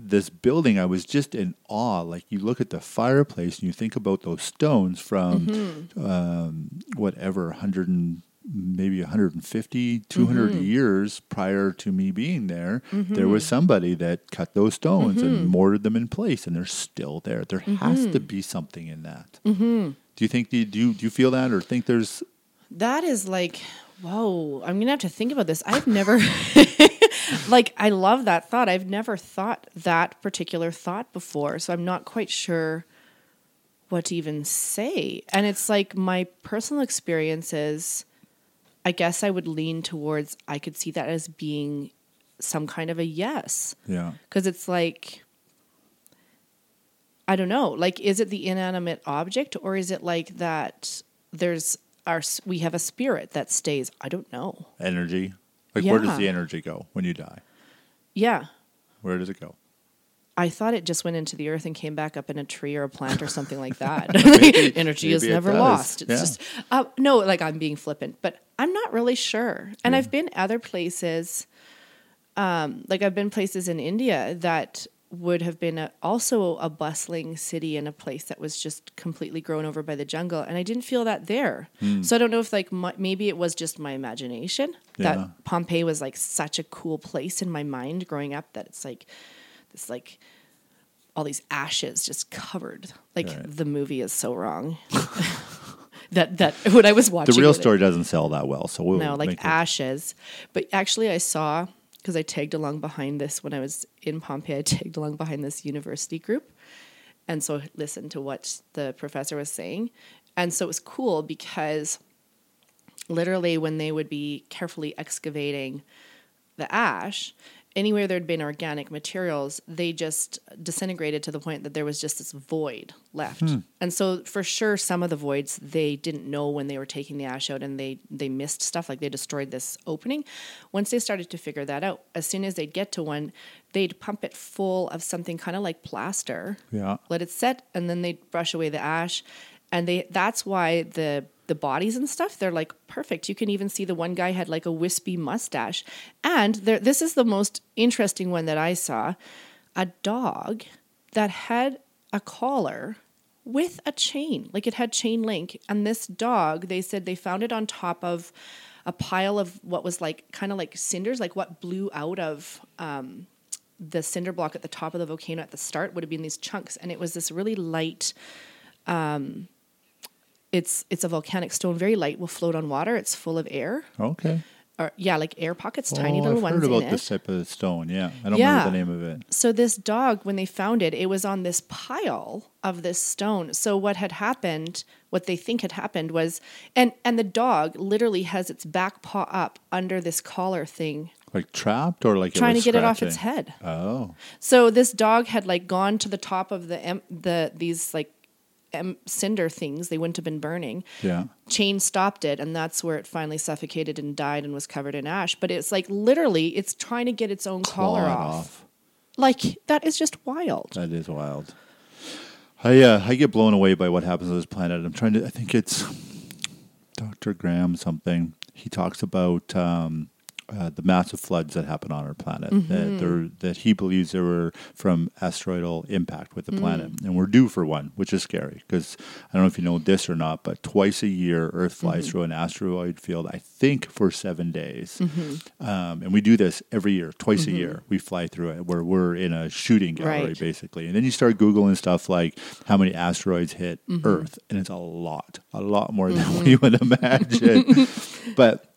this building. I was just in awe. Like you look at the fireplace and you think about those stones from Mm-hmm. um, whatever 100 and maybe 150 200 Mm-hmm. years prior to me being there there was somebody that cut those stones Mm-hmm. and mortared them in place and they're still there there has to be something in that Mm-hmm. do you think do you, do you feel that or think there's That is like, whoa, I'm going to have to think about this. I've never, like, I love that thought. I've never thought that particular thought before. So I'm not quite sure what to even say. And it's like my personal experiences, I guess I would lean towards, I could see that as being some kind of a yes. yeah Because it's like, I don't know. Like, is it the inanimate object, or is it like that? There's our we have a spirit that stays. I don't know. energy like where does the energy go when you die Yeah, where does it go I thought it just went into the earth and came back up in a tree or a plant or something like that. Energy is maybe it never lost. It's Yeah. just uh, no, like I'm being flippant, but I'm not really sure. And I've been other places, um, like I've been places in India that would have been a, also a bustling city and a place that was just completely grown over by the jungle, and I didn't feel that there. Hmm. So I don't know if like my, maybe it was just my imagination Yeah. that Pompeii was like such a cool place in my mind growing up that it's like this like all these ashes just covered. Like Right. the movie is so wrong. that that when I was watching the real it, story doesn't sell that well so we'll no, like make it- ashes. But actually, I saw because I tagged along behind this when I was in Pompeii. I tagged along behind this university group, and so listened to what the professor was saying, and so it was cool because literally when they would be carefully excavating the ash anywhere there'd been organic materials they just disintegrated to the point that there was just this void left. Hmm. And so for sure some of the voids they didn't know when they were taking the ash out and they they missed stuff like they destroyed this opening. Once they started to figure that out as soon as they'd get to one they'd pump it full of something kind of like plaster yeah. let it set and then they'd brush away the ash and they that's why the the bodies and stuff they're like perfect. You can even see the one guy had like a wispy mustache. And there this is the most interesting one that i saw. A dog that had a collar with a chain. Like it had chain link. And this dog they said they found it on top of a pile of what was like kind of like cinders like what blew out of um, the cinder block at the top of the volcano at the start would have been these chunks. And it was this really light um it's it's a volcanic stone very light will float on water. It's full of air. Okay. Or yeah like air pockets oh, tiny oh, little I've ones heard in about this type of stone. Yeah. I don't Yeah. remember the name of it. So this dog when they found it it was on this pile of this stone. So what had happened what they think had happened was and and the dog literally has its back paw up under this collar thing. Like trapped or like trying to get it off its head. Oh. So this dog had like gone to the top of the the these like em- cinder things. They wouldn't have been burning. yeah Chain stopped it, and that's where it finally suffocated and died and was covered in ash. But it's like literally, it's trying to get its own collar Clawed off. Like that is just wild. That is wild. I uh, I get blown away by what happens on this planet. I'm trying to. I think it's Dr. Graham something. He talks about um, uh, the massive floods that happen on our planet. Mm-hmm. That that he believes they were from asteroidal impact with the Mm. planet, and we're due for one, which is scary because I don't know if you know this or not, but twice a year Earth flies Mm-hmm. through an asteroid field. I think for seven days, um, and we do this every year, twice a year. We fly through it where we're in a shooting gallery Mm-hmm. Right. basically, and then you start googling stuff like how many asteroids hit Mm-hmm. Earth, and it's a lot, a lot more than we would imagine. but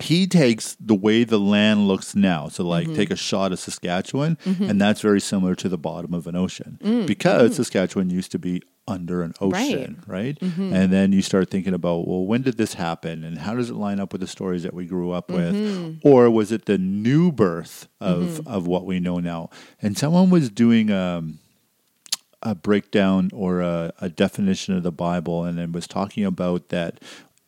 he takes the way the land looks now. So, like, Mm-hmm. take a shot of Saskatchewan, and that's very similar to the bottom of an ocean Mm. because Saskatchewan used to be under an ocean, right? Mm-hmm. And then you start thinking about, well, when did this happen, and how does it line up with the stories that we grew up with, Mm-hmm. or was it the new birth of of what we know now? And someone was doing um, a breakdown or a, a definition of the Bible, and it was talking about that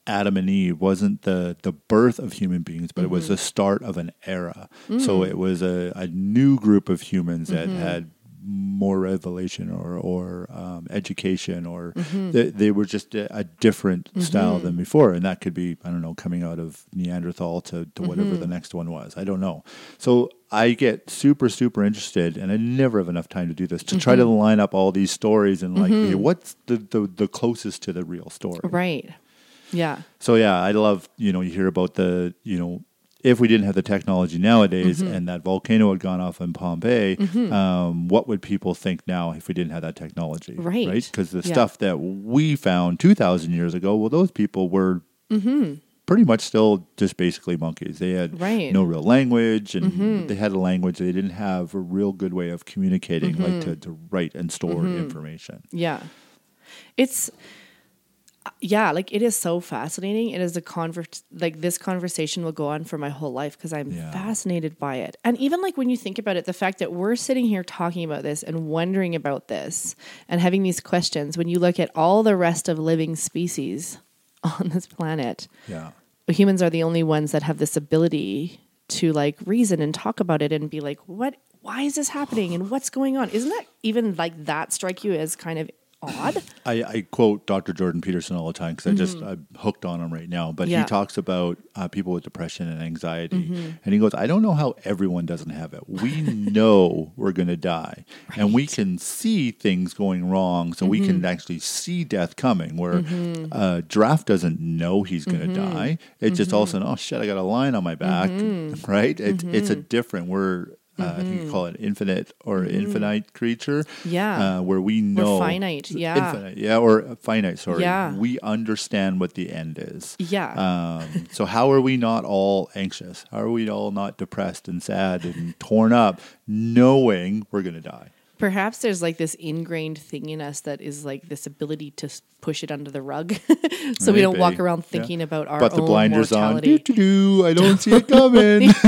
Adam and Eve wasn't the the birth of human beings, but it was mm-hmm. the start of an era. Mm. So it was a, a new group of humans that mm-hmm. had more revelation or or um, education, or mm-hmm. they, they were just a, a different style than before, and that could be I don't know coming out of Neanderthal to to whatever the next one was. I don't know. So I get super super interested, and I never have enough time to do this to try to line up all these stories and like okay, what's the, the the closest to the real story. Right. Yeah. So yeah, I love you know you hear about the you know if we didn't have the technology nowadays Mm-hmm. and that volcano had gone off in Pompeii, um, what would people think now if we didn't have that technology? Right. Right. Because the Yeah. stuff that we found two thousand years ago, well, those people were. Pretty much still just basically monkeys. They had Mm-hmm. Right. Mm-hmm. no real language, and they had a language. They didn't have a real good way of communicating, like Mm-hmm. to, to write and store information. Yeah. It's yeah, like it is so fascinating. It is a convert like this conversation will go on for my whole life because I'm Yeah. fascinated by it. And even like when you think about it, the fact that we're sitting here talking about this and wondering about this and having these questions when you look at all the rest of living species on this planet, Yeah. humans are the only ones that have this ability to like reason and talk about it and be like, what why is this happening and what's going on? Isn't that even like that strike you as kind of odd? I, I quote Dr. Jordan Peterson all the time because I just I'm hooked on him right now. But Mm-hmm. Yeah. he talks about uh, people with depression and anxiety, Mm-hmm. and he goes, "I don't know how everyone doesn't have it. We know we're going to die, and we can see things going wrong, so we Mm-hmm. can actually see death coming. Where uh, giraffe doesn't know he's going to Mm-hmm. die. It just all of a sudden, oh shit, I got a line on my back, right? It, It's a Mm-hmm. different. We're uh, I think you call it infinite or infinite creature. Yeah. Uh, where we know finite, yeah. infinite, yeah, or finite. Sorry, Yeah. we understand what the end is. Yeah. Um, so how are we not all anxious? How are we all not depressed and sad and torn up, knowing we're going to die? Perhaps there's like this ingrained thing in us that is like this ability to push it under the rug, so we don't walk Maybe, around yeah. thinking about our but the own blinders on. mortality. Doo, doo, I don't see it coming.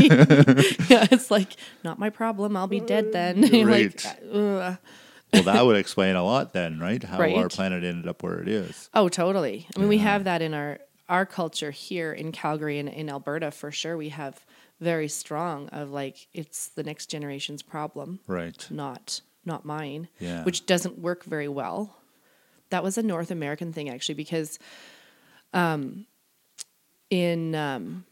yeah, it's like not my problem. I'll be dead then. You're like, Right. Uh, well, that would explain a lot then, right? How our planet ended up where it is. oh, totally. I mean, we have that in our our culture here in Calgary and in Alberta for sure. We have very strong of like it's the next generation's problem, Right. not not mine. Yeah. which doesn't work very well. That was a North American thing actually, because um, in um,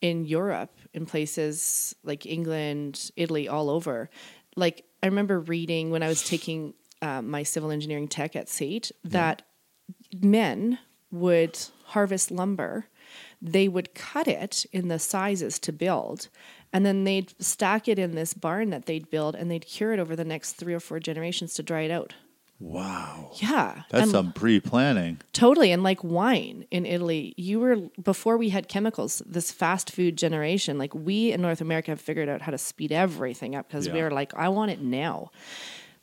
in Europe, in places like England, Italy, all over, like I remember reading when I was taking um, my civil engineering tech at SAIT that men would harvest lumber. They would cut it in the sizes to build, and then they'd stack it in this barn that they'd build, and they'd cure it over the next three or four generations to dry it out. Wow. Yeah, That's and some pre-planning. totally. And like wine in Italy, you were before we had chemicals. This fast food generation, like we in North America, have figured out how to speed everything up because we Yeah. are like, I want it now.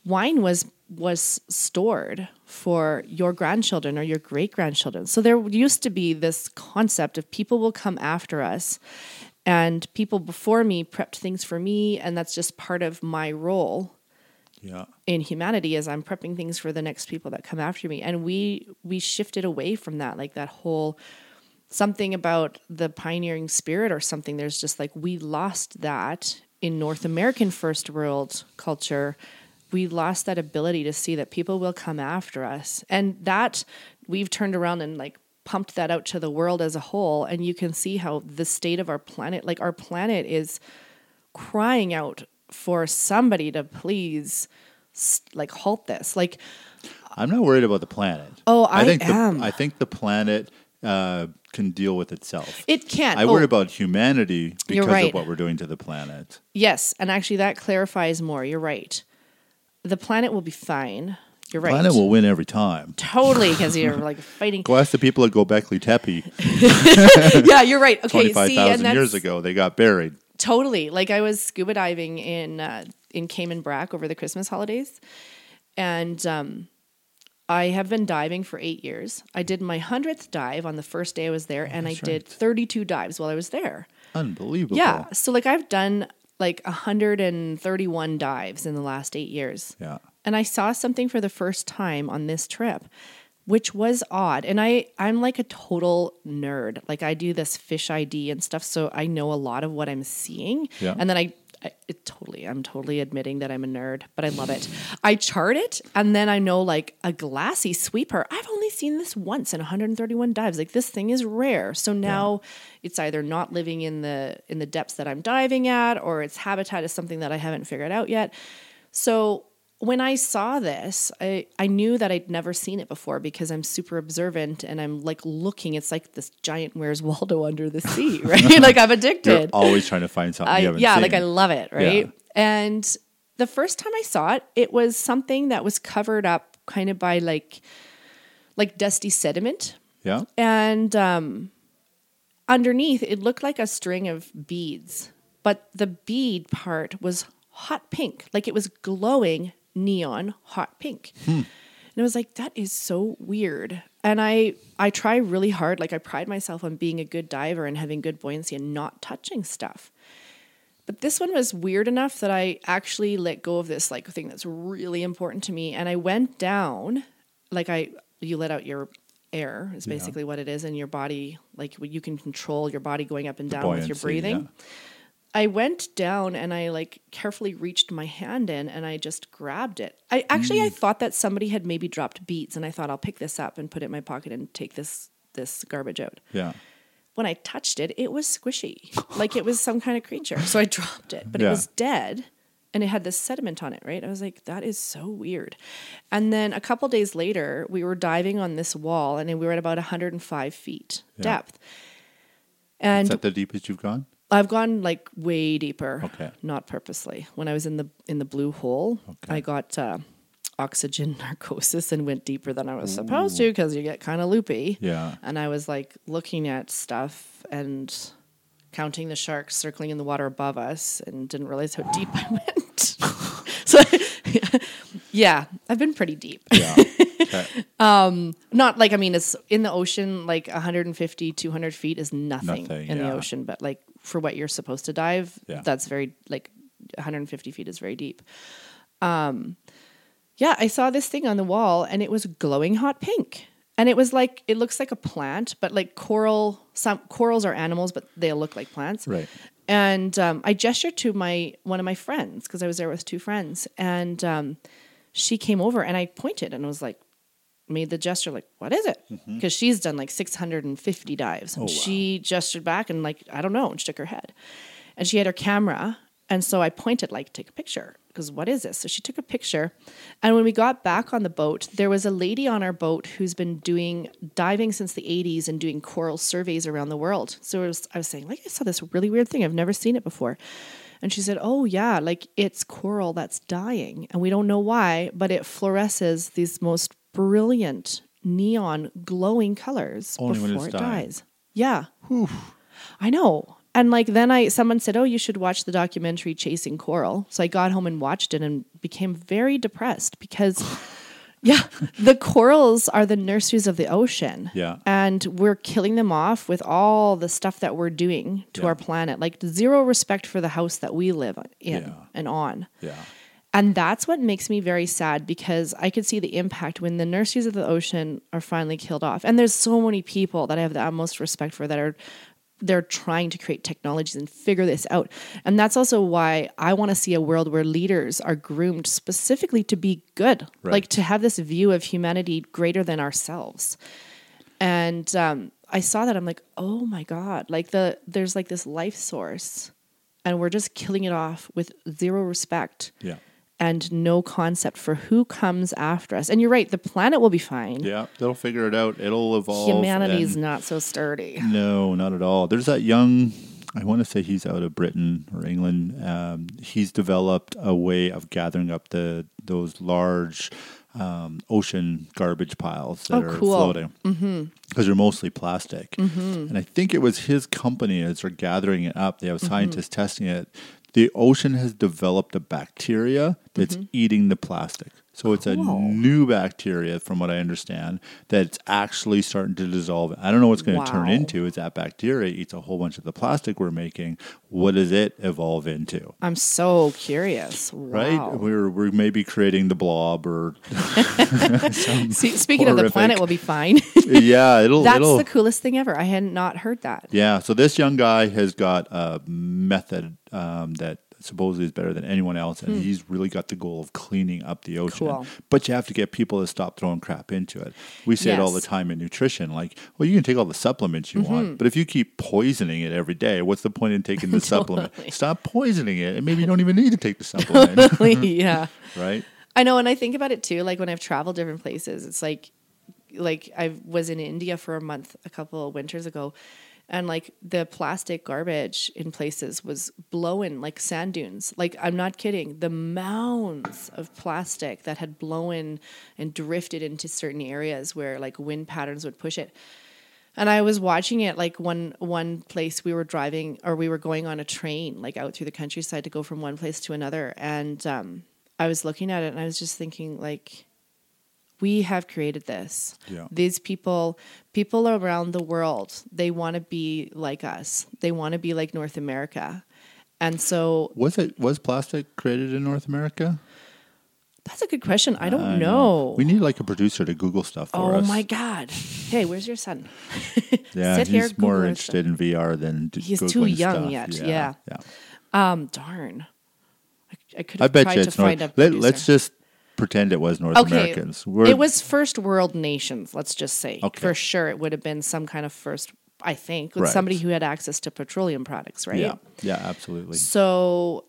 Wine was was stored for your grandchildren or your great grandchildren. So there used to be this concept of people will come after us and people before me prepped things for me and that's just part of my role Yeah. in humanity as I'm prepping things for the next people that come after me. And we we shifted away from that, like that whole something about the pioneering spirit or something. There's just like we lost that in North American first world culture. We lost that ability to see that people will come after us. And that we've turned around and like pumped that out to the world as a whole. And you can see how the state of our planet, like our planet is crying out for somebody to please like halt this. Like I'm not worried about the planet. Oh, I think am. The, I think the planet uh, can deal with itself. it can't. I oh, worry about humanity because right. of what we're doing to the planet. Yes, and actually that clarifies more. You're right. The planet will be fine. You're right. Planet will win every time. totally because you're like fighting. Go ask the people at Gobekli Tepe yeah, you're right. Okay, twenty-five see, and thousand years ago. They got buried. totally like I was scuba diving in uh, in Cayman Brac over the Christmas holidays, and um, I have been diving for eight years. I did my hundredth dive on the first day I was there, and I that's did 32 dives while I was there. Unbelievable. Yeah. So like I've done like 131 dives in the last eight years. Yeah. And I saw something for the first time on this trip, which was odd. And I I'm like a total nerd. Like I do this fish ID and stuff, so I know a lot of what I'm seeing. Yeah. And then I, I it totally I'm totally admitting that I'm a nerd, but I love it. I chart it and then I know like a glassy sweeper. I've only seen this once in 131 dives. Like this thing is rare. So now it's either not living in the in the depths that I'm diving at or its habitat is something that I haven't figured out yet. So when I saw this, I, I knew that I'd never seen it before because I'm super observant and I'm like looking. It's like this giant Where's Waldo under the sea, right? like I'm You're addicted. always trying to find something I, yeah, seen. like I love it, right? Yeah. And the first time I saw it, it was something that was covered up kind of by like like dusty sediment. yeah. And um, underneath, it looked like a string of beads, but the bead part was hot pink, like it was glowing neon hot pink. Hmm. And I was like, that is so weird. And I I try really hard, like I pride myself on being a good diver and having good buoyancy and not touching stuff. But this one was weird enough that I actually let go of this like thing that's really important to me. And I went down, like I you let out your air is basically what it is, and your body like you can control your body going up and down with your breathing. yeah. I went down and I like carefully reached my hand in and I just grabbed it. I actually Mm. I thought that somebody had maybe dropped beads and I thought I'll pick this up and put it in my pocket and take this this garbage out. Yeah. When I touched it, it was squishy. like it was some kind of creature. So I dropped it, but it was dead and it had this sediment on it, right? I was like that is so weird. And then a couple days later, we were diving on this wall and we were at about 105 feet Yeah. depth. And Is that the deepest you've gone? I've gone like way deeper. Okay. Not purposely. When I was in the in the blue hole, Okay. I got uh, oxygen narcosis and went deeper than I was supposed to because you get kind of loopy. Yeah. And I was like looking at stuff and counting the sharks circling in the water above us and didn't realize how deep I went. so yeah, I've been pretty deep. Yeah. Okay. Not like I mean it's in the ocean like 150 200 feet is nothing, Nothing, in the ocean but like for what you're supposed to dive Yeah. that's very like 150 feet is very deep um yeah I saw this thing on the wall and it was glowing hot pink and it was like it looks like a plant but like coral some corals are animals but they look like plants Right. and um, I gestured to my one of my friends because I was there with two friends, and um, she came over and I pointed and it was like, made the gesture like, "What is it?" Mm-hmm. Because she's done like 650 dives. Oh, wow. She gestured back and like, "I don't know," and shook her head. And she had her camera, and so I pointed like, "Take a picture." Because what is this? So she took a picture, and when we got back on the boat, there was a lady on our boat who's been doing diving since the 80s and doing coral surveys around the world. So it was, I was saying, like, I saw this really weird thing. I've never seen it before. And she said, Oh, yeah, like it's coral that's dying. And we don't know why, but it fluoresces these most brilliant neon glowing colors Only before it dying. dies. Yeah. I know. And like then I someone said, "Oh, you should watch the documentary Chasing Coral." So I got home and watched it and became very depressed because yeah, the corals are the nurseries of the ocean. Yeah. And we're killing them off with all the stuff that we're doing to Yeah. our planet. Like zero respect for the house that we live in Yeah. and on. Yeah. And that's what makes me very sad because I could see the impact when the nurseries of the ocean are finally killed off. And there's so many people that I have the utmost respect for that are they're trying to create technologies and figure this out. And that's also why I want to see a world where leaders are groomed specifically to be good, Right. like to have this view of humanity greater than ourselves. And um, I saw that I'm like, oh my god, like the there's like this life source, and we're just killing it off with zero respect Yeah. And no concept for who comes after us. And you're right, the planet will be fine. Yeah. They'll figure it out. It'll evolve. Humanity's not so sturdy. No, not at all. There's that young, I want to say he's out of Britain or England. Um, he's developed a way of gathering up the those large um, ocean garbage piles that Oh, are cool. floating because they're mostly plastic. And I think it was his company as they're gathering it up. They have scientists testing it. The ocean has developed a bacteria that's mm-hmm. eating the plastic. So it's a Cool. new bacteria, from what I understand, that's actually starting to dissolve. I don't know what's going to turn into. Is that bacteria eats a whole bunch of the plastic we're making? What does it evolve into? I'm so curious. Right? We're we're maybe creating the blob or See, speaking of the horrific- planet, will be fine. yeah, it'll That's it'll the coolest thing ever. I had not heard that. Yeah, so this young guy has got a method um, that supposedly is better than anyone else, and he's really got the goal of cleaning up the ocean. Cool. But you have to get people to stop throwing crap into it. We say it all the time in nutrition, like, well, you can take all the supplements you Mm-hmm. want, but if you keep poisoning it every day, what's the point in taking the supplement? Stop poisoning it, and maybe you don't even need to take the supplement, yeah. right? I know, and I think about it too. Like when I've traveled different places, it's like, like I was in India for a month a couple of winters ago, and like the plastic garbage in places was blowing like sand dunes. Like I'm not kidding. The mounds of plastic that had blown and drifted into certain areas where like wind patterns would push it. And I was watching it like one one place we were driving or we were going on a train like out through the countryside to go from one place to another and um I was looking at it and I was just thinking like we have created this. Yeah. These people people around the world, they want to be like us. They want to be like North America. And so Was it was plastic created in North America? that's a good question. I don't I know. We need like a producer to Google stuff for oh us. Oh my god. Hey, where's your son? Yeah, Sit he's here, more Google interested in VR than He's too Googling young stuff. yet, Yeah, yeah. yeah. Um darn. I, I could I bet tried you to it's find North. a Let, let's just pretend it was North Okay, Americans. We're, it was first world nations. Let's just say Okay. for sure it would have been some kind of first. I think with Right. somebody who had access to petroleum products, right? Yeah, yeah, absolutely. So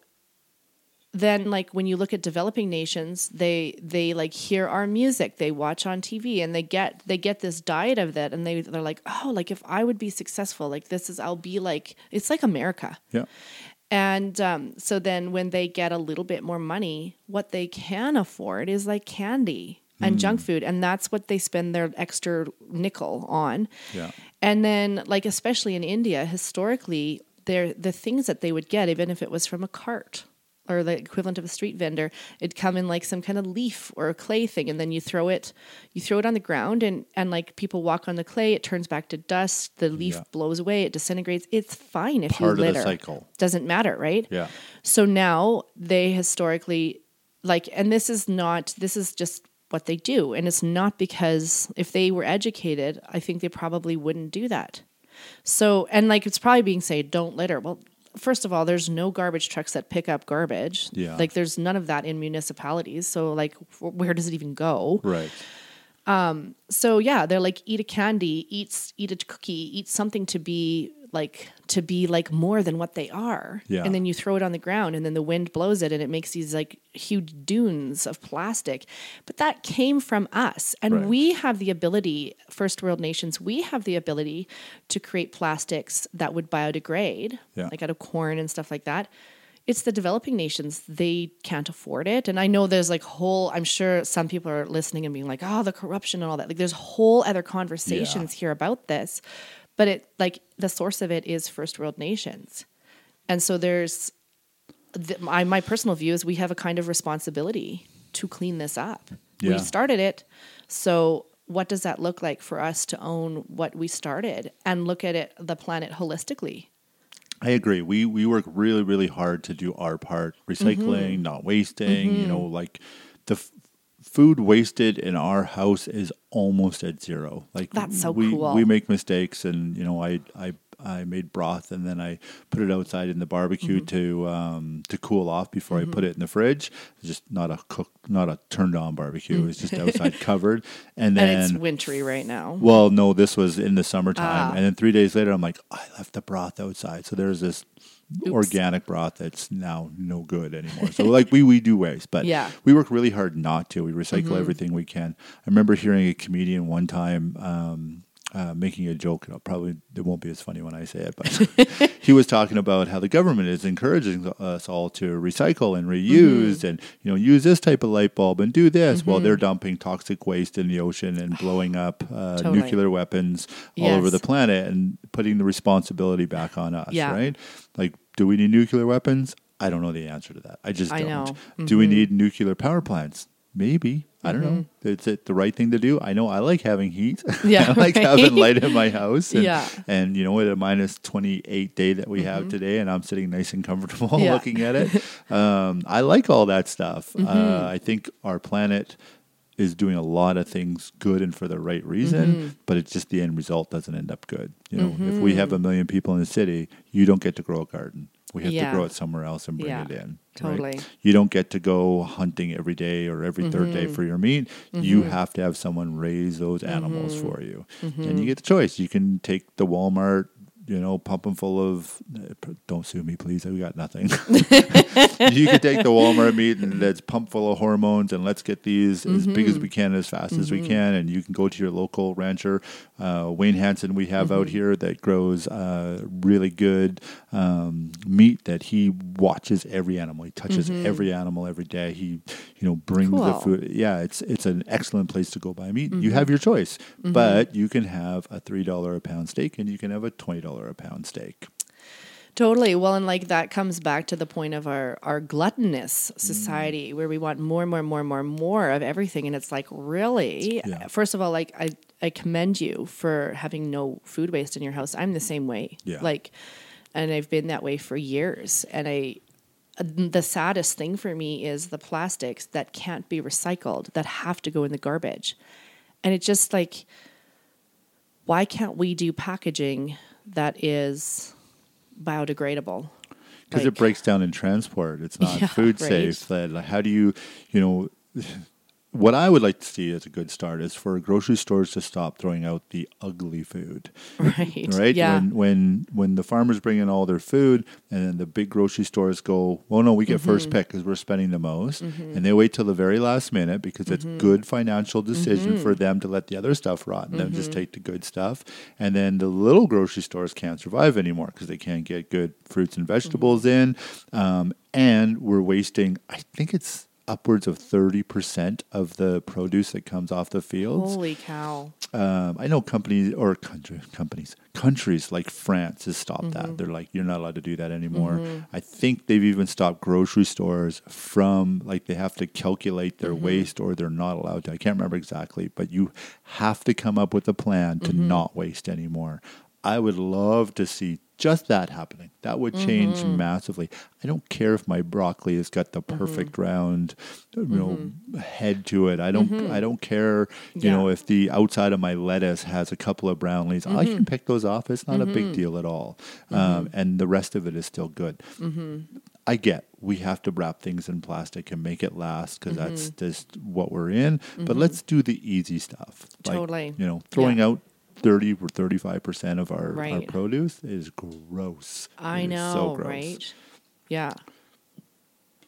then like when you look at developing nations they they like hear our music they watch on tv and they get they get this diet of that and they they're like oh like if i would be successful like this is i'll be like it's like america Yeah, and um, so then when they get a little bit more money, what they can afford is like candy and junk food. And that's what they spend their extra nickel on. yeah, And then, like, especially in India, historically, they're, the things that they would get, even if it was from a cart or the equivalent of a street vendor, it'd come in like some kind of leaf or a clay thing, and then you throw it, you throw it on the ground, and and like people walk on the clay, it turns back to dust. The leaf Yeah. blows away, it disintegrates. It's fine if Part of you the litter. cycle. Doesn't matter, right? yeah. So now they historically like and this is not this is just what they do and it's not because if they were educated, I think they probably wouldn't do that. So and like it's probably being said don't litter. Well, first of all, there's no garbage trucks that pick up garbage. Yeah. Like there's none of that in municipalities. So like where does it even go? Right. Um, so yeah, they're like eat a candy, eat eat a cookie, eat something to be like to be like more than what they are. Yeah. And then you throw it on the ground and then the wind blows it and it makes these like huge dunes of plastic. But that came from us. And Right. we have the ability, first world nations, we have the ability to create plastics that would biodegrade, Yeah. like out of corn and stuff like that. It's the developing nations, they can't afford it. And I know there's like whole, I'm sure some people are listening and being like, oh, the corruption and all that. Like there's whole other conversations here about this. But it, like, the source of it is first world nations. And so there's, the, my, my personal view is we have a kind of responsibility to clean this up. Yeah. We started it. So what does that look like for us to own what we started and look at it, the planet holistically? I agree. We we work really really hard to do our part, Mm-hmm. recycling, not wasting. You know, like the food wasted in our house is almost at zero. Like That's so we, cool. We make mistakes, and you know, I I I made broth and then I put it outside in the barbecue Mm-hmm. to um, to cool off before I put it in the fridge. It's just not a cook, not a turned on barbecue. It's just outside covered, and then and it's wintry right now. well, no, this was in the summertime, Ah. and then three days later, I'm like, I left the broth outside, so there's this organic broth that's now no good anymore. So like we we do waste, but Yeah. we work really hard not to. We recycle everything we can. I remember hearing a comedian one time. Um, uh, making a joke, and probably it won't be as funny when I say it, but he was talking about how the government is encouraging us all to recycle and reuse, and you know use this type of light bulb and do this, while they're dumping toxic waste in the ocean and blowing up uh, Totally. nuclear weapons all over the planet and putting the responsibility back on us, Yeah. right? Like, do we need nuclear weapons? I don't know the answer to that. I just I don't. Mm-hmm. Do we need nuclear power plants? Maybe I don't know. Is it the right thing to do? I know I like having heat. Mm-hmm. Yeah, I like right. having light in my house. And, Yeah. and you know, at a minus twenty eight day that we have today, and I'm sitting nice and comfortable Mm-hmm. Yeah. looking at it. Um, I like all that stuff. Mm-hmm. Uh, I think our planet is doing a lot of things good and for the right reason, Mm-hmm. but it's just the end result doesn't end up good. You know, if we have a million people in the city, you don't get to grow a garden. We have Yeah. to grow it somewhere else and bring Yeah, it in. right? totally. You don't get to go hunting every day or every third Mm-hmm. day for your meat. You have to have someone raise those animals Mm-hmm. for you. And you get the choice. You can take the Walmart, you know, pump them full of, don't sue me, please. We got nothing. you could take the Walmart meat and that's pumped full of hormones and let's get these as big Mm-hmm. as we can, as fast as we can. And you can go to your local rancher, uh, Wayne Hansen, we have out Mm-hmm. here that grows uh, really good um, meat that he watches every animal. He touches every animal every day. He, you know, brings the Mm-hmm. Food. Yeah, it's it's an excellent place to go buy meat. Mm-hmm. You have your choice, but you can have a three dollar a pound steak and you can have a twenty dollar a pound steak. Totally. Well, and like that comes back to the point of our our gluttonous Mm. society where we want more, more, more, more, more of everything, and it's like really. Yeah. First of all, like I I commend you for having no food waste in your house. I'm the same way. Yeah. Like, and I've been that way for years, and I. The saddest thing for me is the plastics that can't be recycled that have to go in the garbage. And it's just like, why can't we do packaging that is biodegradable? because Like- it breaks down in transport. It's not Yeah, food right. safe. That like, how do you, you know, what I would like to see as a good start is for grocery stores to stop throwing out the ugly food. Right. Right? Yeah. When when when the farmers bring in all their food and then the big grocery stores go, well, no, we get Mm-hmm. first pick because we're spending the most, and they wait till the very last minute because it's Mm-hmm. good financial decision for them to let the other stuff rot and then just Mm-hmm. take the good stuff. And then the little grocery stores can't survive anymore because they can't get good fruits and vegetables in, um, and we're wasting. I think it's upwards of 30% of the produce that comes off the fields Holy cow. um, I know companies or country, companies, countries like France has stopped that. Mm-hmm. They're like, you're not allowed to do that anymore. Mm-hmm. I think they've even stopped grocery stores from like they have to calculate their mm-hmm. waste or they're not allowed to. I can't remember exactly, but you have to come up with a plan to not waste anymore. I would love to see just that happening. That would change mm-hmm. massively. I don't care if my broccoli has got the mm-hmm. perfect round, you know, mm-hmm. head to it. I don't. I don't care. You know, if the outside of my lettuce has a couple of brown leaves, I can pick those off. It's not a big deal at all. Um, and the rest of it is still good. I get we have to wrap things in plastic and make it last because that's just what we're in. But let's do the easy stuff. Like, Totally. You know, throwing out. 30 or 35% of our, our produce is gross. I It know, so gross. right? Yeah.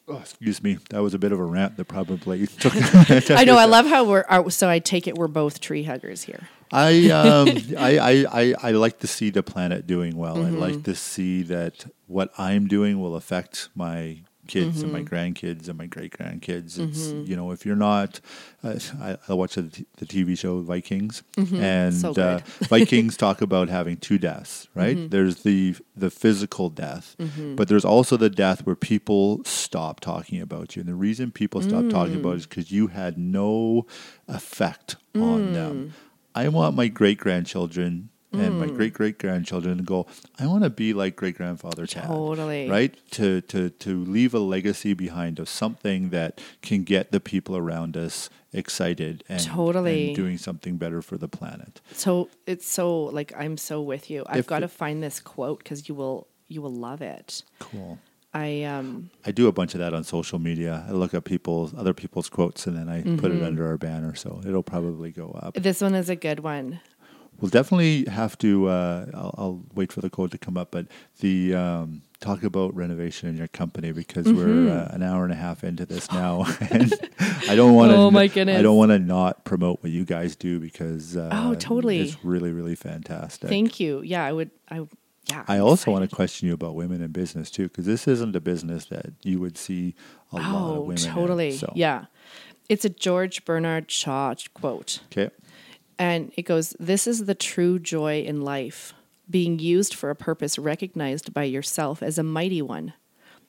Oh, excuse me. That was a bit of a rant that probably took. I know. I love how we're. Are, so I take it we're both tree huggers here. I, um, I, I, I, I like to see the planet doing well. I Mm-hmm. like to see that what I'm doing will affect my kids and my Mm-hmm. grandkids and my great grandkids. It's you know if you're not, uh, I, I watch the, the TV show Vikings, and Mm-hmm. So uh. Mm-hmm. Vikings talk about having two deaths. Right? There's the the physical death, but there's also the death where people stop talking about you, and the reason people stop talking about it is because you had no effect on them. I want my great grandchildren and my great great grandchildren to go. I want to be like great grandfather Tad. Totally. right to to to leave a legacy behind of something that can get the people around us excited and, Totally. and doing something better for the planet. So it's so like I'm so with you. I've If got to find this quote because you will you will love it. Cool. I um I do a bunch of that on social media. I look at people's other people's quotes and then I put Mm-hmm. it under our banner, so it'll probably go up. this one is a good one. We'll definitely have to. Uh, I'll, I'll wait for the code to come up, but the um, talk about renovation in your company because Mm-hmm. we're uh, an hour and a half into this now, and I don't want to. Oh, my I don't want to not promote what you guys do because uh, Oh, totally. it's really really fantastic. Thank you. Yeah, I would. I yeah. I also want to question you about women in business too, because this isn't a business that you would see a lot of Oh, women. in. totally. So, Yeah. It's a George Bernard Shaw quote. Okay. And it goes, This is the true joy in life, being used for a purpose recognized by yourself as a mighty one,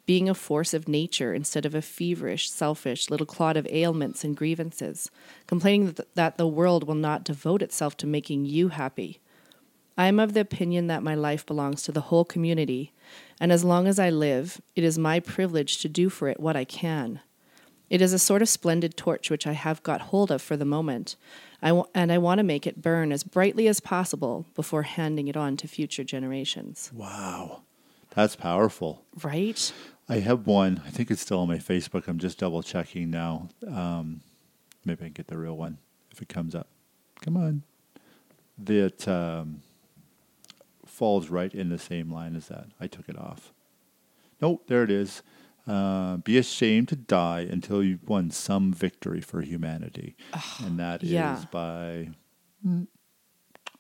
being a force of nature instead of a feverish, selfish little clod of ailments and grievances, complaining that, that the world will not devote itself to making you happy. I am of the opinion that my life belongs to the whole community, and as long as I live, it is my privilege to do for it what I can. It is a sort of splendid torch which I have got hold of for the moment, I w- and I want to make it burn as brightly as possible before handing it on to future generations. Wow. That's powerful. Right? I have one. I think it's still on my Facebook. I'm just double checking now. Um, maybe I can get the real one if it comes up. Come on. That um, falls right in the same line as that. I took it off. Nope, there it is. Uh, be ashamed to die until you've won some victory for humanity. and that is yeah. by. hmm,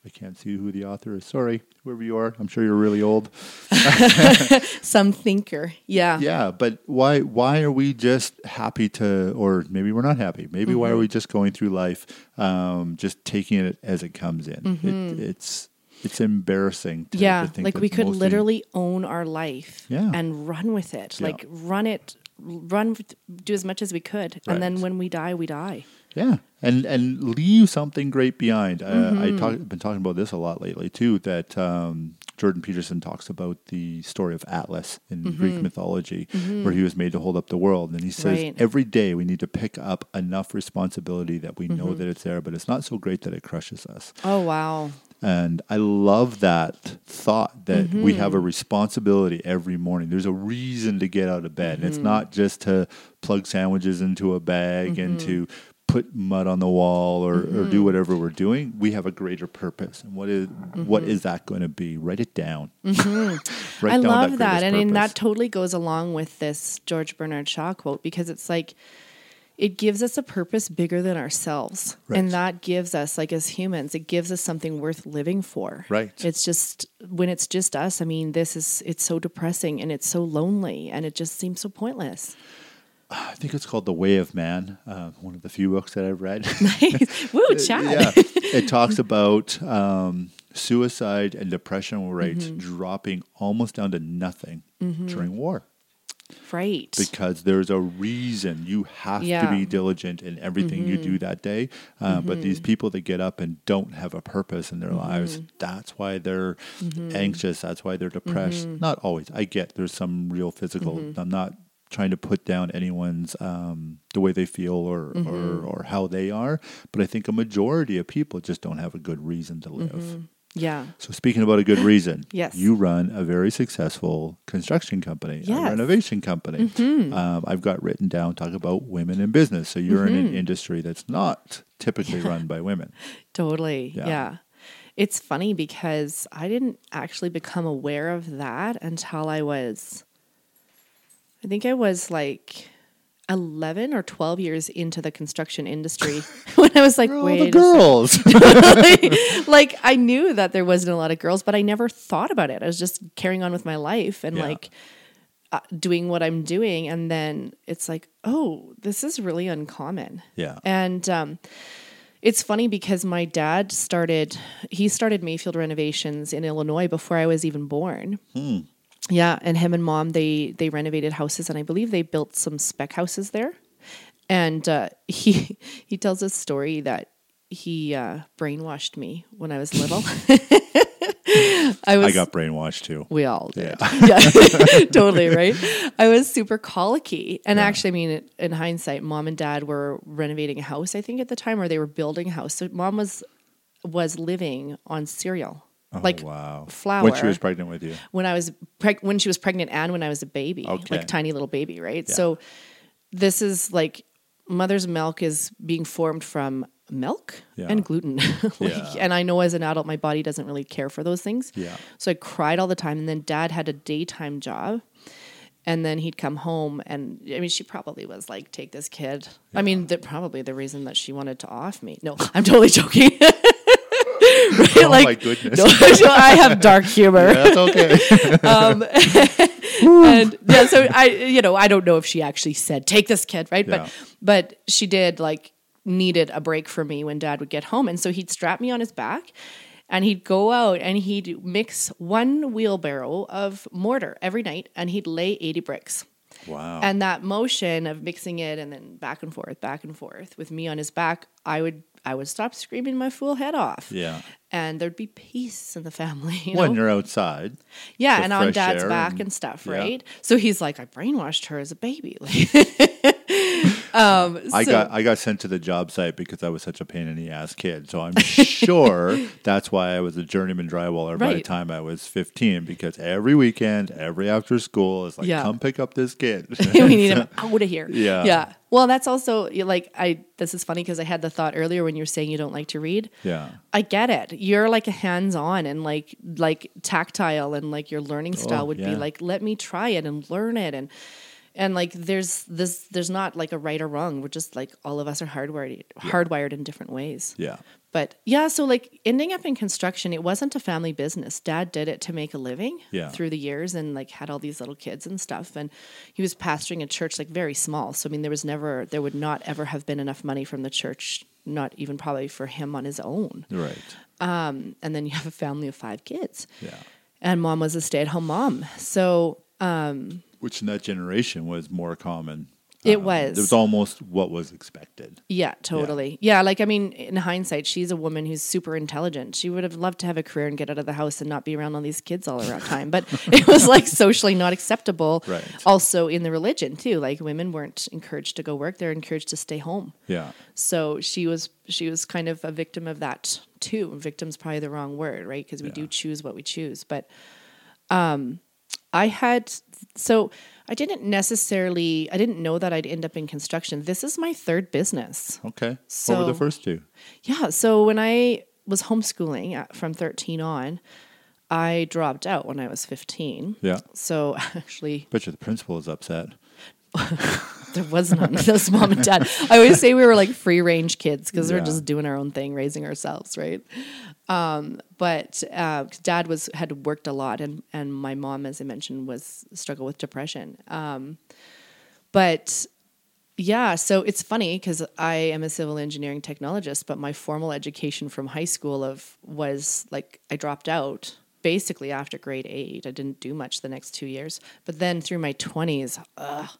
I can't see who the author is. Sorry, whoever you are. I'm sure you're really old. Some thinker. Yeah. Yeah, but why why are we just happy to or maybe we're not happy. Maybe why are Mm-hmm. we just going through life um, just taking it as it comes in? It, it's it's embarrassing to, Mm-hmm. yeah. think like we could literally own our life Yeah. and run with it. Yeah. Like run it, run, do as much as we could. And then when we die, we die. Yeah, and and leave something great behind. Uh, Mm-hmm. I talk, been talking about this a lot lately too. That um, Jordan Peterson talks about the story of Atlas in Greek mythology, where he was made to hold up the world, and he says Mm-hmm. Right. every day we need to pick up enough responsibility that we Mm-hmm. know that it's there, but it's not so great that it crushes us. Oh, wow. And I love that thought that we have a Mm-hmm. responsibility every morning. There's a reason to get out of bed. And it's Mm-hmm. not just to plug sandwiches into a bag and to put mud on the wall or, or Mm-hmm. do whatever we're doing. We have a greater purpose. And what is what Mm-hmm. is that going to be? Write it down. Write I down love that. greatest And, and that totally goes along with this George Bernard Shaw quote because it's like, it gives us a purpose bigger than ourselves. Right. And that gives us, like as humans, it gives us something worth living for. Right. It's just, when it's just us, I mean, this is, it's so depressing and it's so lonely and it just seems so pointless. I think it's called The Way of Man, uh, one of the few books that I've read. Woo, Chad. yeah, it talks about um, suicide and depression rates Mm-hmm. dropping almost down to nothing during war Right. because there's a reason you have Yeah. Mm-hmm. to be diligent in everything you do that day. Uh, But these people that get up and don't have a purpose in their lives, Mm-hmm. that's why they're anxious. That's why they're depressed. Mm-hmm. Not always. I get there's some real physical. I'm not trying to put down anyone's um, the way they feel or, Mm-hmm. or or how they are, but I think a majority of people just don't have a good reason to live. Yeah. So speaking about a good reason, Yes. you run a very successful construction company, a Yes. Mm-hmm. renovation company. Um, I've got written down talk about women in business. So you're in an industry that's not typically run by women. Totally. Yeah. Yeah. It's funny because I didn't actually become aware of that until I was, I think I was like 11 or 12 years into the construction industry when I was like, All wait, the girls. second." like I knew that there wasn't a lot of girls, but I never thought about it. I was just carrying on with my life and Yeah. like uh, doing what I'm doing. And then it's like, oh, this is really uncommon. yeah. And um, it's funny because my dad started, he started Mayfield renovations in Illinois before I was even born. Yeah, and him and mom they they renovated houses, and I believe they built some spec houses there. And uh, he he tells a story that he uh, brainwashed me when I was little. I was I got brainwashed too. we all did. Yeah, totally right. I was super colicky. And actually, I mean, in hindsight, mom and dad were renovating a house, I think, at the time, or they were building a house. So mom was was living on cereal. Oh, like oh, wow. flour. When she was pregnant with you. when I was preg- when she was pregnant and when I was a baby, Okay. like tiny little baby, right? Yeah. So this is like mother's milk is being formed from milk Yeah. and gluten. like, Yeah. And I know as an adult, my body doesn't really care for those things. Yeah. So I cried all the time. And then dad had a daytime job. And then he'd come home, and I mean, she probably was like, "Take this kid." I mean, that probably the reason that she wanted to off me. No, I'm totally joking. right? Oh my goodness. no, I have dark humor That's okay. Um, and yeah, so I, you know, I don't know if she actually said take this kid, right? Yeah. But but she did like needed a break for me when Dad would get home, and so he'd strap me on his back, and he'd go out and he'd mix one wheelbarrow of mortar every night, and he'd lay eighty bricks. Wow. And that motion of mixing it and then back and forth, back and forth with me on his back, I would I would stop screaming my fool head off. yeah. And there'd be peace in the family. You When know? you're outside. Yeah, and on dad's back and- and, stuff, yeah. right? So he's like, I brainwashed her as a baby. Like, um, I so- got I got sent to the job site because I was such a pain in the ass kid. So I'm sure that's why I was a journeyman drywaller by the time I was 15 because every weekend, every after school is like Yeah. come pick up this kid. we need him out of here. Yeah. Yeah. Well, that's also like I. This is funny because I had the thought earlier when you were saying you don't like to read. yeah. I get it. You're like a hands-on and like like tactile and like your learning style Oh, would yeah. be like let me try it and learn it and and like there's this there's not like a right or wrong. We're just like all of us are hardwired hardwired in different ways. Yeah. But yeah, so like ending up in construction, it wasn't a family business. Dad did it to make a living Yeah. through the years and like had all these little kids and stuff. And he was pastoring a church like very small. So I mean there was never there would not ever have been enough money from the church, not even probably for him on his own. Right. Um, and then you have a family of five kids. Yeah. And mom was a stay at home mom. So Which in that generation was more common. It Um, was. It was almost what was expected. Yeah, totally. Yeah. like I mean, in hindsight, she's a woman who's super intelligent. She would have loved to have a career and get out of the house and not be around all these kids all around time. But it was like socially not acceptable. Right. Also in the religion too, like women weren't encouraged to go work; they're encouraged to stay home. Yeah. So she was she was kind of a victim of that too. Victim's probably the wrong word, right? Because we Yeah. do choose what we choose. But um, I had so I didn't necessarily I didn't know that I'd end up in construction. This is my third business. Okay. what were the first two? Yeah. So when I was homeschooling at, from 13 on, I dropped out when I was 15. Yeah. So actually, you the principal is upset. there was none. Of those mom and dad. I always say we were like free range kids because Yeah. we're just doing our own thing, raising ourselves, right? Um, but uh, dad was had worked a lot, and and my mom, as I mentioned, was struggle with depression. Um, but yeah, so it's funny because I am a civil engineering technologist, but my formal education from high school of was like I dropped out basically after grade eight. I didn't do much the next two years, but then through my twenties, ugh,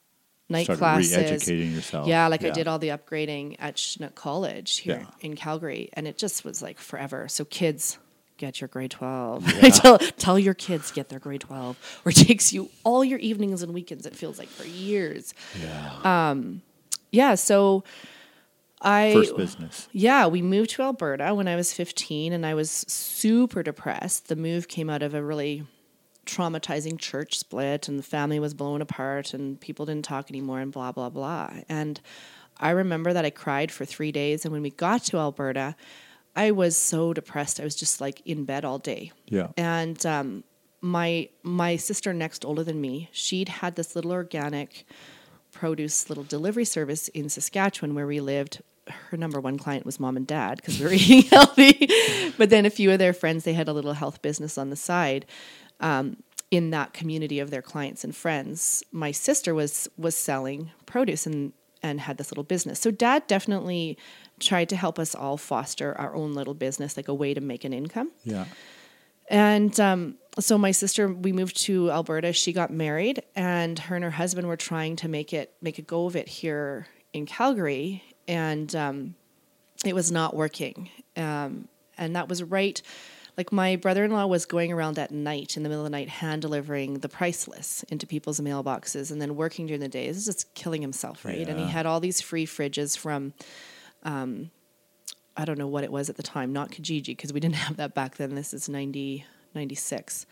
night classes, re-educating yourself. yeah, like I did all the upgrading at Chinook College here Yeah. in Calgary, and it just was like forever. So kids, get your grade twelve. tell tell your kids get their grade twelve, or it takes you all your evenings and weekends. It feels like for years. Yeah. Um, yeah, so I First business. yeah, we moved to Alberta when I was 15 and I was super depressed. The move came out of a really traumatizing church split and the family was blown apart and people didn't talk anymore and blah, blah, blah. And I remember that I cried for three days. And when we got to Alberta, I was so depressed. I was just like in bed all day. Yeah. And um, my my sister next older than me, she'd had this little organic produce little delivery service in Saskatchewan where we lived. Her number one client was mom and dad because we were eating healthy. but then a few of their friends, they had a little health business on the side. Um, in that community of their clients and friends, my sister was was selling produce and and had this little business. So dad definitely tried to help us all foster our own little business, like a way to make an income. Yeah. And um, so my sister, we moved to Alberta. She got married, and her and her husband were trying to make it make a go of it here in Calgary, and um, it was not working. Um, and that was right. Like my brother-in-law was going around at night in the middle of the night, hand delivering the price lists into people's mailboxes, and then working during the day. This is just killing himself, right? And he had all these free fridges from. Um, I don't know what it was at the time, not Kijiji, because we didn't have that back then. This is 90, 96.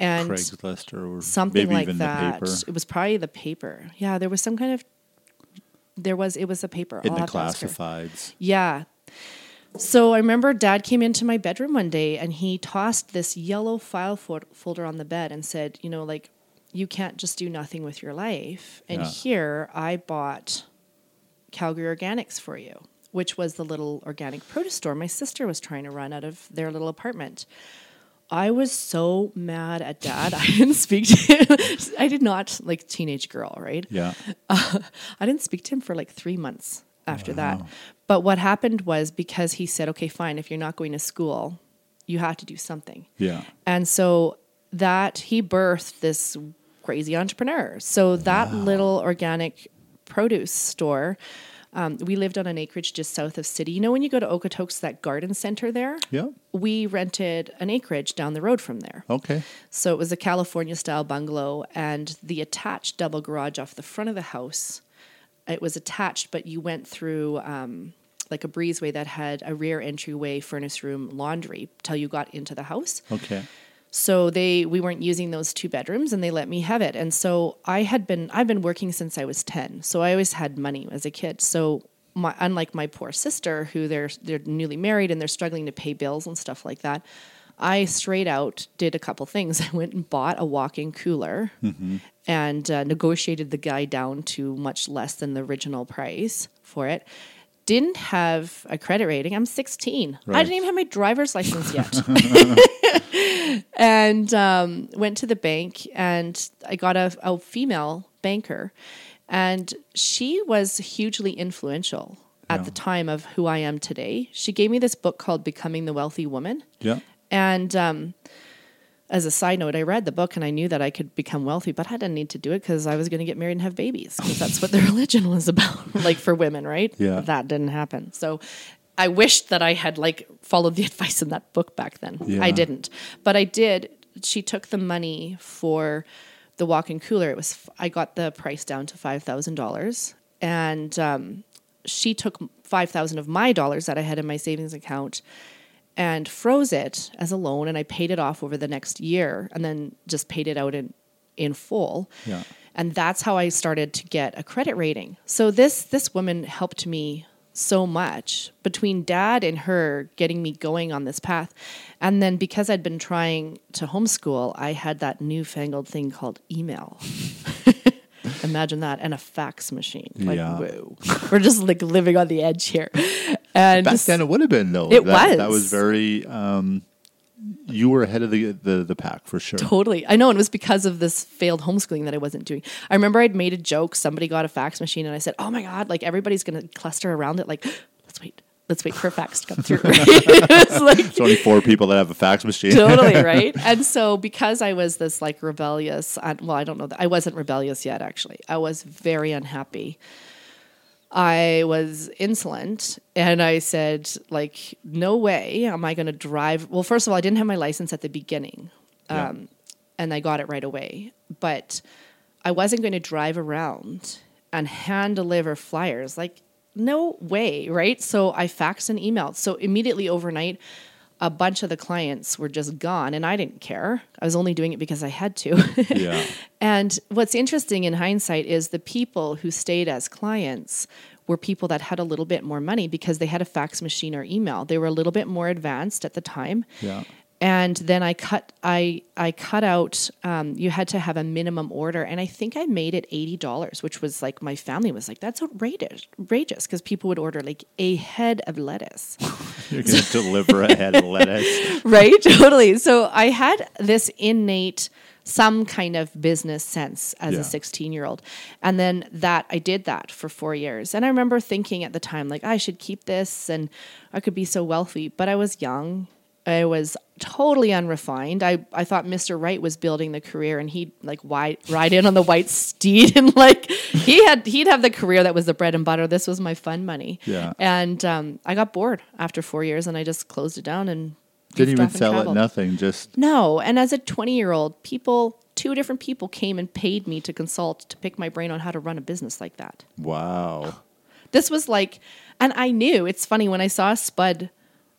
And Craigslist or something like that. It was probably the paper. Yeah, there was some kind of, there was, it was a paper. in I'll the have to ask her. classifieds. Yeah. So I remember dad came into my bedroom one day and he tossed this yellow file fo- folder on the bed and said, you know, like, you can't just do nothing with your life. And Yeah. here I bought Calgary Organics for you, which was the little organic produce store my sister was trying to run out of their little apartment. I was so mad at dad. I didn't speak to him. I did not like teenage girl, right? Yeah. I didn't speak to him for like three months after that. But what happened was because he said, okay, fine, if you're not going to school, you have to do something. Yeah. And so that he birthed this crazy entrepreneur. So that little organic produce store. Um, we lived on an acreage just south of city. You know when you go to Okotoks, that garden center there? Yeah. We rented an acreage down the road from there. Okay. So it was a California style bungalow, and the attached double garage off the front of the house. It was attached, but you went through um, like a breezeway that had a rear entryway, furnace room, laundry till you got into the house. Okay. So they we weren't using those two bedrooms and they let me have it. And so I had been I've been working since I was 10. So I always had money as a kid. So my unlike my poor sister who they're they're newly married and they're struggling to pay bills and stuff like that. I straight out did a couple things. I went and bought a walk-in cooler and uh, negotiated the guy down to much less than the original price for it. Didn't have a credit rating. I'm 16. I didn't even have my driver's license yet and um, went to the bank and I got a, a female banker and she was hugely influential at the time of who I am today. She gave me this book called Becoming the Wealthy Woman. Yeah. And um, as a side note, I read the book and I knew that I could become wealthy, but I didn't need to do it because I was going to get married and have babies because that's what the religion was about, like for women, right? Yeah. That didn't happen. So I wished that I had like followed the advice in that book back then. Yeah. I didn't, but I did. She took the money for the walk-in cooler. It was I got the price down to five thousand dollars, and um, she took five thousand of my dollars that I had in my savings account and froze it as a loan and I paid it off over the next year and then just paid it out in in full. Yeah. And that's how I started to get a credit rating. So this this woman helped me so much between dad and her getting me going on this path. And then because I'd been trying to homeschool, I had that newfangled thing called email. Imagine that and a fax machine. Like Yeah. whoa. We're just like living on the edge here. And Back then, it would have been though. It that, That was. was very. Um, you were ahead of the, the the pack for sure. Totally. I know. And it was because of this failed homeschooling that I wasn't doing. I remember I'd made a joke. Somebody got a fax machine and I said, Oh my God, like everybody's going to cluster around it. Like, let's wait. Let's wait for a fax to come through. it's like, It's only four people that have a fax machine. totally right and so because i was this like rebellious well i don't know that i wasn't rebellious yet actually i was very unhappy i was insolent and i said like no way am i going to drive. Well first of all i didn't have my license at the beginning Yeah. um, and i got it right away but i wasn't going to drive around and hand deliver flyers like no way right? So i faxed and emailed so immediately overnight a bunch of the clients were just gone and I didn't care. I was only doing it because I had to. yeah. and what's interesting in hindsight is the people who stayed as clients were people that had a little bit more money because they had a fax machine or email. They were a little bit more advanced at the time. Yeah. And then I cut I I cut out um, you had to have a minimum order. And I think I made it eighty dollars, which was like my family was like, That's outrageous outrageous. Because people would order like a head of lettuce. You're going to deliver a head of lettuce. right? Totally. So i had this innate some kind of business sense as Yeah. a 16 year old and then that i did that for four years. And i remember thinking at the time like i should keep this and i could be so wealthy. But i was young i was totally unrefined i, I thought mr Right was building the career and he'd like wide, ride in on the white steed and like he had he'd have the career that was the bread and butter this was my fun money Yeah. and um, i got bored after four years and i just closed it down and Didn't even sell it, nothing. Just No, and as a 20 year old, people, two different people came and paid me to consult to pick my brain on how to run a business like that. wow. This was like, and I knew it's funny when I saw Spud,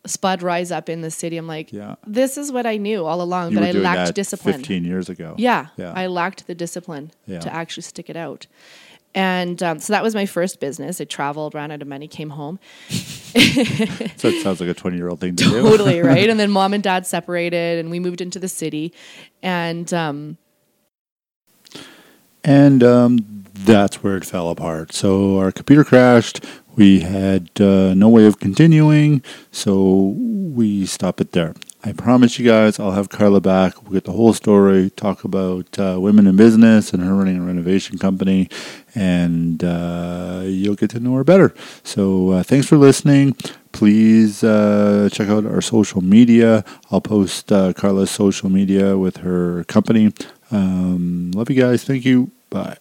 Spud rise up in the city. I'm like, Yeah. this is what I knew all along, You but I lacked discipline. 15 years ago. Yeah, Yeah. I lacked the discipline Yeah. to actually stick it out. And um, so that was my first business. I traveled, ran out of money, came home. So it sounds like a 20 year old thing to do. totally right and then mom and dad separated and we moved into the city and um And um, that's where it fell apart. So our computer crashed. We had uh, no way of continuing, so we stop it there. I promise you guys, I'll have Carla back. We'll get the whole story, talk about uh, women in business and her running a renovation company, and uh, you'll get to know her better. So uh, thanks for listening. Please uh, check out our social media. I'll post uh, Carla's social media with her company Um, love you guys. Thank you. Bye.